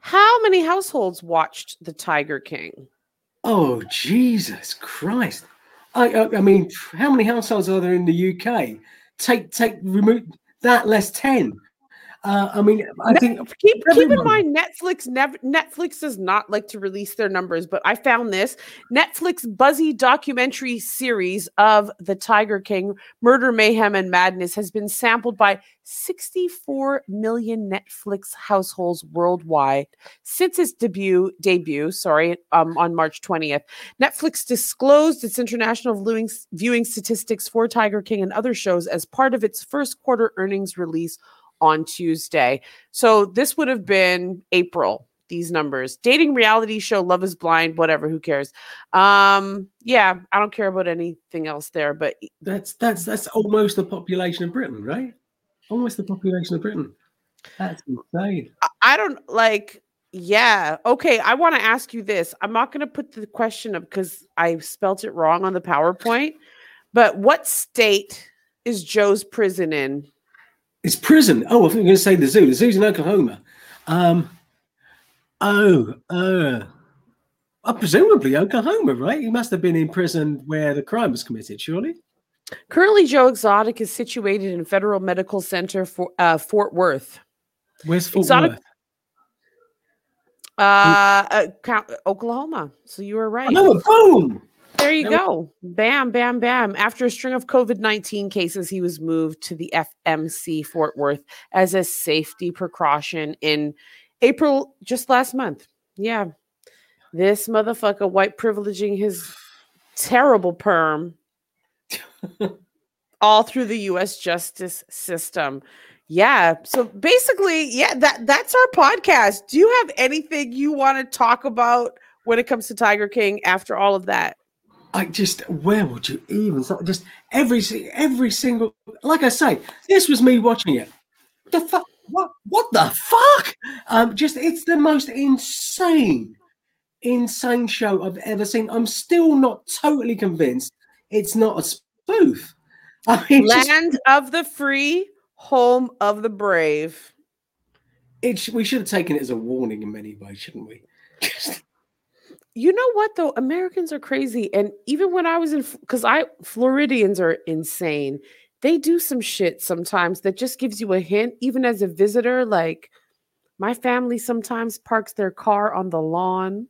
Speaker 1: How many households watched The Tiger King?
Speaker 2: Oh, Jesus Christ! I, I, I mean, how many households are there in the UK? Take, take, remove that less ten. Uh, I mean, I think
Speaker 1: keep keep in mind Netflix never Netflix does not like to release their numbers, but I found this Netflix Buzzy documentary series of the Tiger King Murder, Mayhem, and Madness has been sampled by 64 million Netflix households worldwide since its debut debut. Sorry, um, on March 20th. Netflix disclosed its international viewing viewing statistics for Tiger King and other shows as part of its first quarter earnings release on Tuesday. So this would have been April. These numbers, dating reality show, Love Is Blind, whatever. Who cares? Um, yeah, I don't care about anything else there. But
Speaker 2: That's that's that's almost the population of Britain, right? Almost the population of Britain. That's insane.
Speaker 1: I- I don't like. Yeah, okay. I want to ask you this. I'm not going to put the question up because I spelt it wrong on the PowerPoint. But what state is Joe's prison in?
Speaker 2: It's prison. Oh, I think you're going to say the zoo. The zoo's in Oklahoma. Um. Oh, uh, uh, presumably Oklahoma, right? He must have been in prison where the crime was committed, surely.
Speaker 1: Currently, Joe Exotic is situated in Federal Medical Center for uh, Fort Worth.
Speaker 2: Where's Fort
Speaker 1: Exotic-
Speaker 2: Worth?
Speaker 1: Uh, uh, Oklahoma. So you were right.
Speaker 2: Oh, boom!
Speaker 1: There you
Speaker 2: There we-
Speaker 1: go. Bam, bam, bam. After a string of COVID 19 cases, he was moved to the FMC Fort Worth as a safety precaution in April, just last month. Yeah. This motherfucker white privileging his terrible perm all through the US justice system. Yeah. So basically, yeah, that that's our podcast. Do you have anything you want to talk about when it comes to Tiger King after all of that?
Speaker 2: I just where would you even start? Just every every single like I say, this was me watching it. The fuck what what the fuck? Um just it's the most insane, insane show I've ever seen. I'm still not totally convinced it's not a spoof. I mean just-
Speaker 1: Land of the free, home of the brave.
Speaker 2: it sh- we should have taken it as a warning in many ways, shouldn't we?
Speaker 1: You know what though? Americans are crazy. And even when I was in because I Floridians are insane. They do some shit sometimes that just gives you a hint, even as a visitor. Like my family sometimes parks their car on the lawn.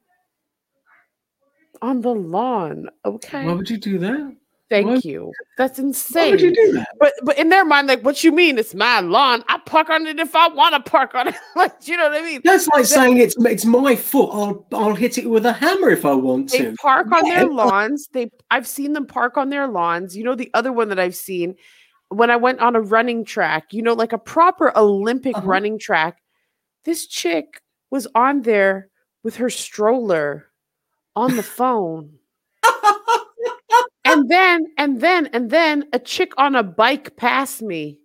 Speaker 1: On the lawn. Okay.
Speaker 2: Why would you do that?
Speaker 1: Thank
Speaker 2: why-
Speaker 1: you. That's
Speaker 2: Why
Speaker 1: insane.
Speaker 2: would you do that?
Speaker 1: But but in their mind, like, what you mean? It's my lawn. I park on it if I want to park on it. like, you know what I mean?
Speaker 2: That's like
Speaker 1: They-
Speaker 2: saying it's it's my foot. I'll I'll hit it with a hammer if I want
Speaker 1: they
Speaker 2: to.
Speaker 1: park on their lawns. They I've seen them park on their lawns. You know the other one that I've seen when I went on a running track, you know, like a proper Olympic
Speaker 2: Uh-huh.
Speaker 1: running track. This chick was on there with her stroller on the phone. And then and then and then a chick on a bike passed me.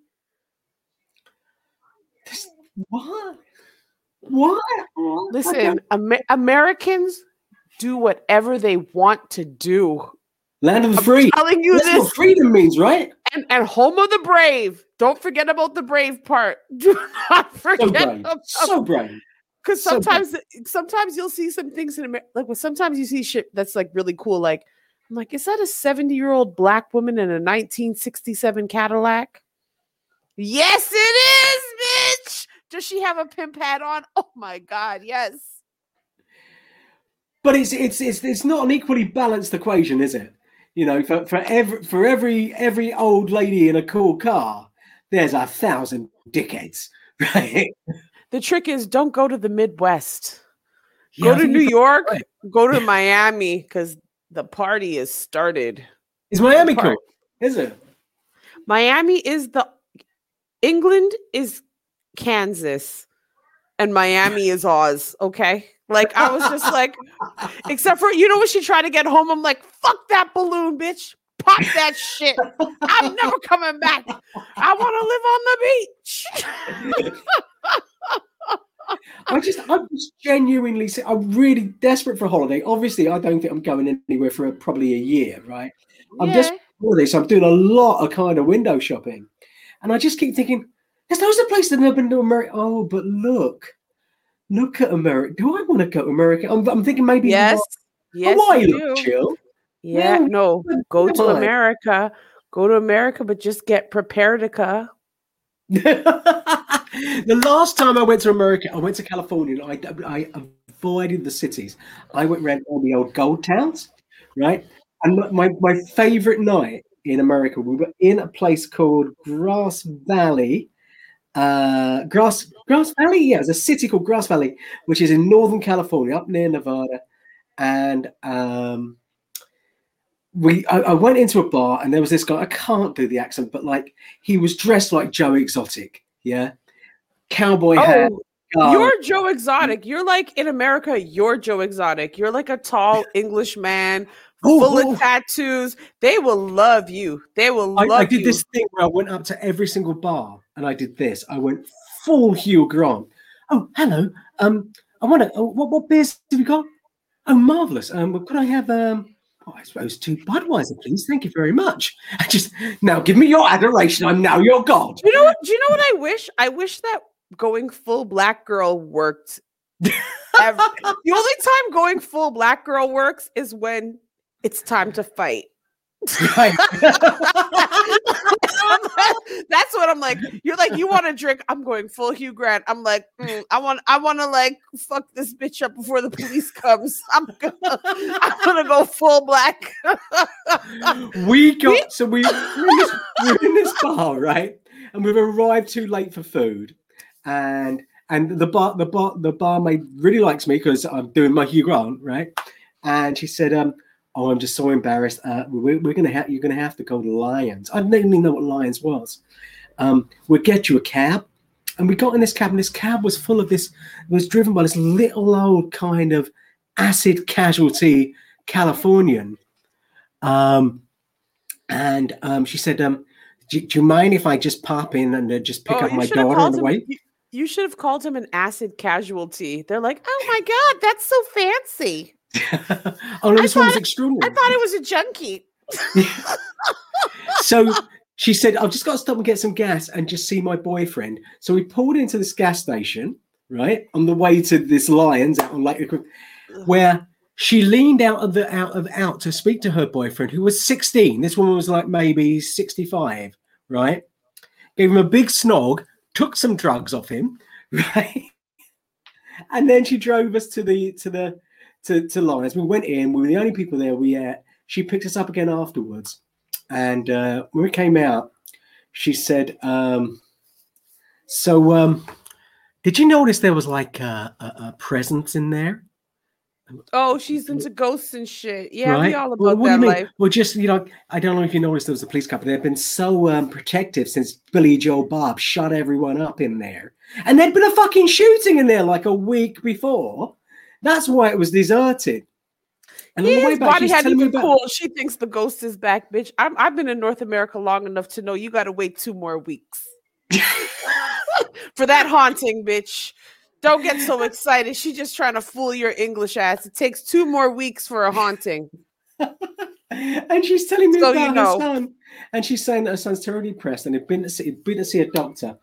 Speaker 2: What? What? What?
Speaker 1: Listen, Amer- Americans do whatever they want to do.
Speaker 2: Land of the free.
Speaker 1: telling you
Speaker 2: That's
Speaker 1: this.
Speaker 2: what freedom means, right?
Speaker 1: And, and home of the brave. Don't forget about the brave part. Do not
Speaker 2: So
Speaker 1: forget
Speaker 2: brave.
Speaker 1: about
Speaker 2: So brave.
Speaker 1: because
Speaker 2: so brave.
Speaker 1: sometimes sometimes you'll see some things in America. Like well, sometimes you see shit that's like really cool. Like I'm like, is that a 70 year old black woman in a 1967 Cadillac? Yes, it is, bitch. Does she have a pimp hat on? Oh my god, yes.
Speaker 2: But it's it's it's it's not an equally balanced equation, is it? You know, for, for every for every every old lady in a cool car, there's a thousand dickheads, right?
Speaker 1: The trick is don't go to the Midwest. Go
Speaker 2: I
Speaker 1: to New York,
Speaker 2: right.
Speaker 1: go to Miami because the party is started.
Speaker 2: Is Miami cool? Is it?
Speaker 1: Miami is the England is Kansas and Miami is Oz. Okay. Like I was just like, except for you know when she tried to get home, I'm like, fuck that balloon, bitch. Pop that shit. I'm never coming back. I want to live on the beach.
Speaker 2: I just, I'm just genuinely, I'm really desperate for a holiday. Obviously, I don't think I'm going anywhere for a, probably a year, right? I'm
Speaker 1: Yeah.
Speaker 2: desperate for this. I'm doing a lot of kind of window shopping, and I just keep thinking, there's loads of places I've never been to America. Oh, but look, look at America. Do I want to go to America? I'm, I'm thinking maybe
Speaker 1: Yes. Yes.
Speaker 2: Hawaii
Speaker 1: do.
Speaker 2: chill.
Speaker 1: Yeah,
Speaker 2: Yeah,
Speaker 1: no, go to. America. Go to America, but just get prepared to
Speaker 2: the last time I went to America, I went to California. I, I avoided the cities. I went around all the old gold towns, right? And my, my favorite night in America, we were in a place called Grass Valley. Uh, Grass Grass Valley, yeah, it's a city called Grass Valley, which is in Northern California, up near Nevada. And um, we I, I, went into a bar and there was this guy i can't do the accent but like he was dressed like joe exotic yeah cowboy
Speaker 1: oh,
Speaker 2: hat
Speaker 1: you're joe exotic you're like in america you're joe exotic you're like a tall english man oh, full of tattoos they will love you they will love
Speaker 2: I, I did
Speaker 1: you.
Speaker 2: this thing where i went up to every single bar and i did this i went full hugh grant oh hello um i want to oh, what, what beers have you got oh marvelous um could i have um Oh, I suppose two Budweiser, please. Thank you very much. I just now give me your adoration. I'm now your god.
Speaker 1: You know what? Do you know what I wish? I wish that going full black girl worked. Every, the only time going full black girl works is when it's time to fight. Right. That's what I'm like. You're like, you want to drink? I'm going full Hugh Grant. I'm like, mm, I want, I want to like fuck this bitch up before the police comes. I'm gonna, I'm gonna go full black.
Speaker 2: we got so we we're in, this, we're in this bar right, and we've arrived too late for food, and and the bar the bar the barmaid really likes me because I'm doing my Hugh Grant right, and she said um oh, I'm just so embarrassed. Uh, we're, we're gonna have you're gonna have to go to Lions. I didn't even know what Lions was. Um, we'll get you a cab, and we got in this cab, and this cab was full of this. It was driven by this little old kind of acid casualty Californian. Um, and um, she said, um, do, do, you mind if I just pop in and uh, just pick oh, up my daughter on the way?"
Speaker 1: You should have called him an acid casualty. They're like, oh my God, that's so fancy.
Speaker 2: oh no, this one was extraordinary.
Speaker 1: I thought it was a junkie.
Speaker 2: so she said, I've just got to stop and get some gas and just see my boyfriend. So we pulled into this gas station, right, on the way to this Lions out on Lake where she leaned out of the out of out to speak to her boyfriend, who was 16. This woman was like maybe 65, right? Gave him a big snog, took some drugs off him, right? And then she drove us to the to the to, to Lions. We went in, we were the only people there. We uh, she picked us up again afterwards. And uh, when we came out, she said, um, So, um, did you notice there was like a, a, a presence in there?
Speaker 1: Oh, she's into ghosts and shit. Yeah, right? we all about well, that life.
Speaker 2: Well, just you know, I don't know if you noticed there was a police car, but they've been so um, protective since Billy Joe Bob shot everyone up in there, and there'd been a fucking shooting in there like a week before. That's why it was deserted.
Speaker 1: And yeah, his back, body hadn't even about- cool. She thinks the ghost is back, bitch. I'm, I've been in North America long enough to know you got to wait two more weeks for that haunting, bitch. Don't get so excited. She's just trying to fool your English ass. It takes two more weeks for a haunting.
Speaker 2: and she's telling me so about you know. her son, and she's saying that her son's terribly depressed, and they've been to see, been to see a doctor,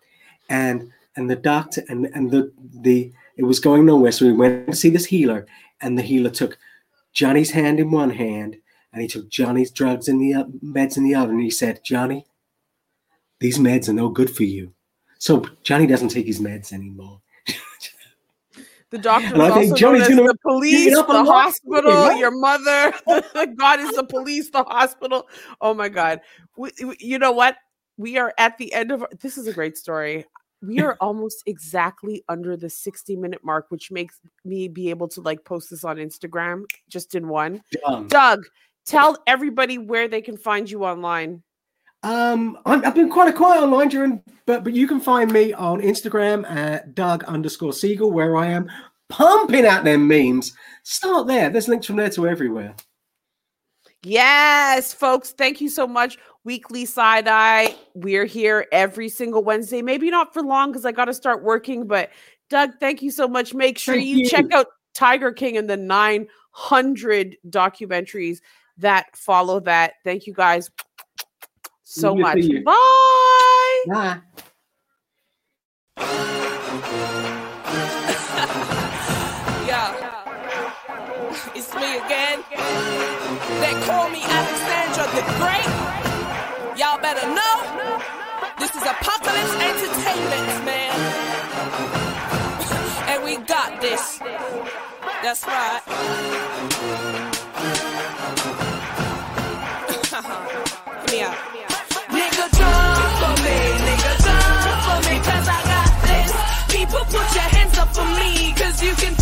Speaker 2: and and the doctor and and the the it was going nowhere. So we went to see this healer, and the healer took Johnny's hand in one hand, and he took Johnny's drugs in the uh, meds in the other, and he said, "Johnny, these meds are no good for you." So Johnny doesn't take his meds anymore.
Speaker 1: The doctor was also known as the police, the hospital, your mother. God is the police, the hospital. Oh my God! We, we, you know what? We are at the end of. This is a great story we are almost exactly under the 60 minute mark, which makes me be able to like post this on Instagram just in one. Dumb. Doug, tell everybody where they can find you online.
Speaker 2: Um, i have been quite a quiet online during, but but you can find me on Instagram at Doug underscore Siegel, where I am pumping out them memes. Start there. There's links from there to everywhere.
Speaker 1: Yes, folks, thank you so much. Weekly side eye. We're here every single Wednesday. Maybe not for long because I got to start working, but Doug, thank you so much. Make sure you, you, check out Tiger King and the 900 documentaries that follow that. Thank you guys so much. Bye. Bye.
Speaker 13: yeah. It's me again. They call me Alexandra the Great. Y'all better know. This is Apocalypse Entertainment, man. and we got this. That's right. put your hands up for me, cause you can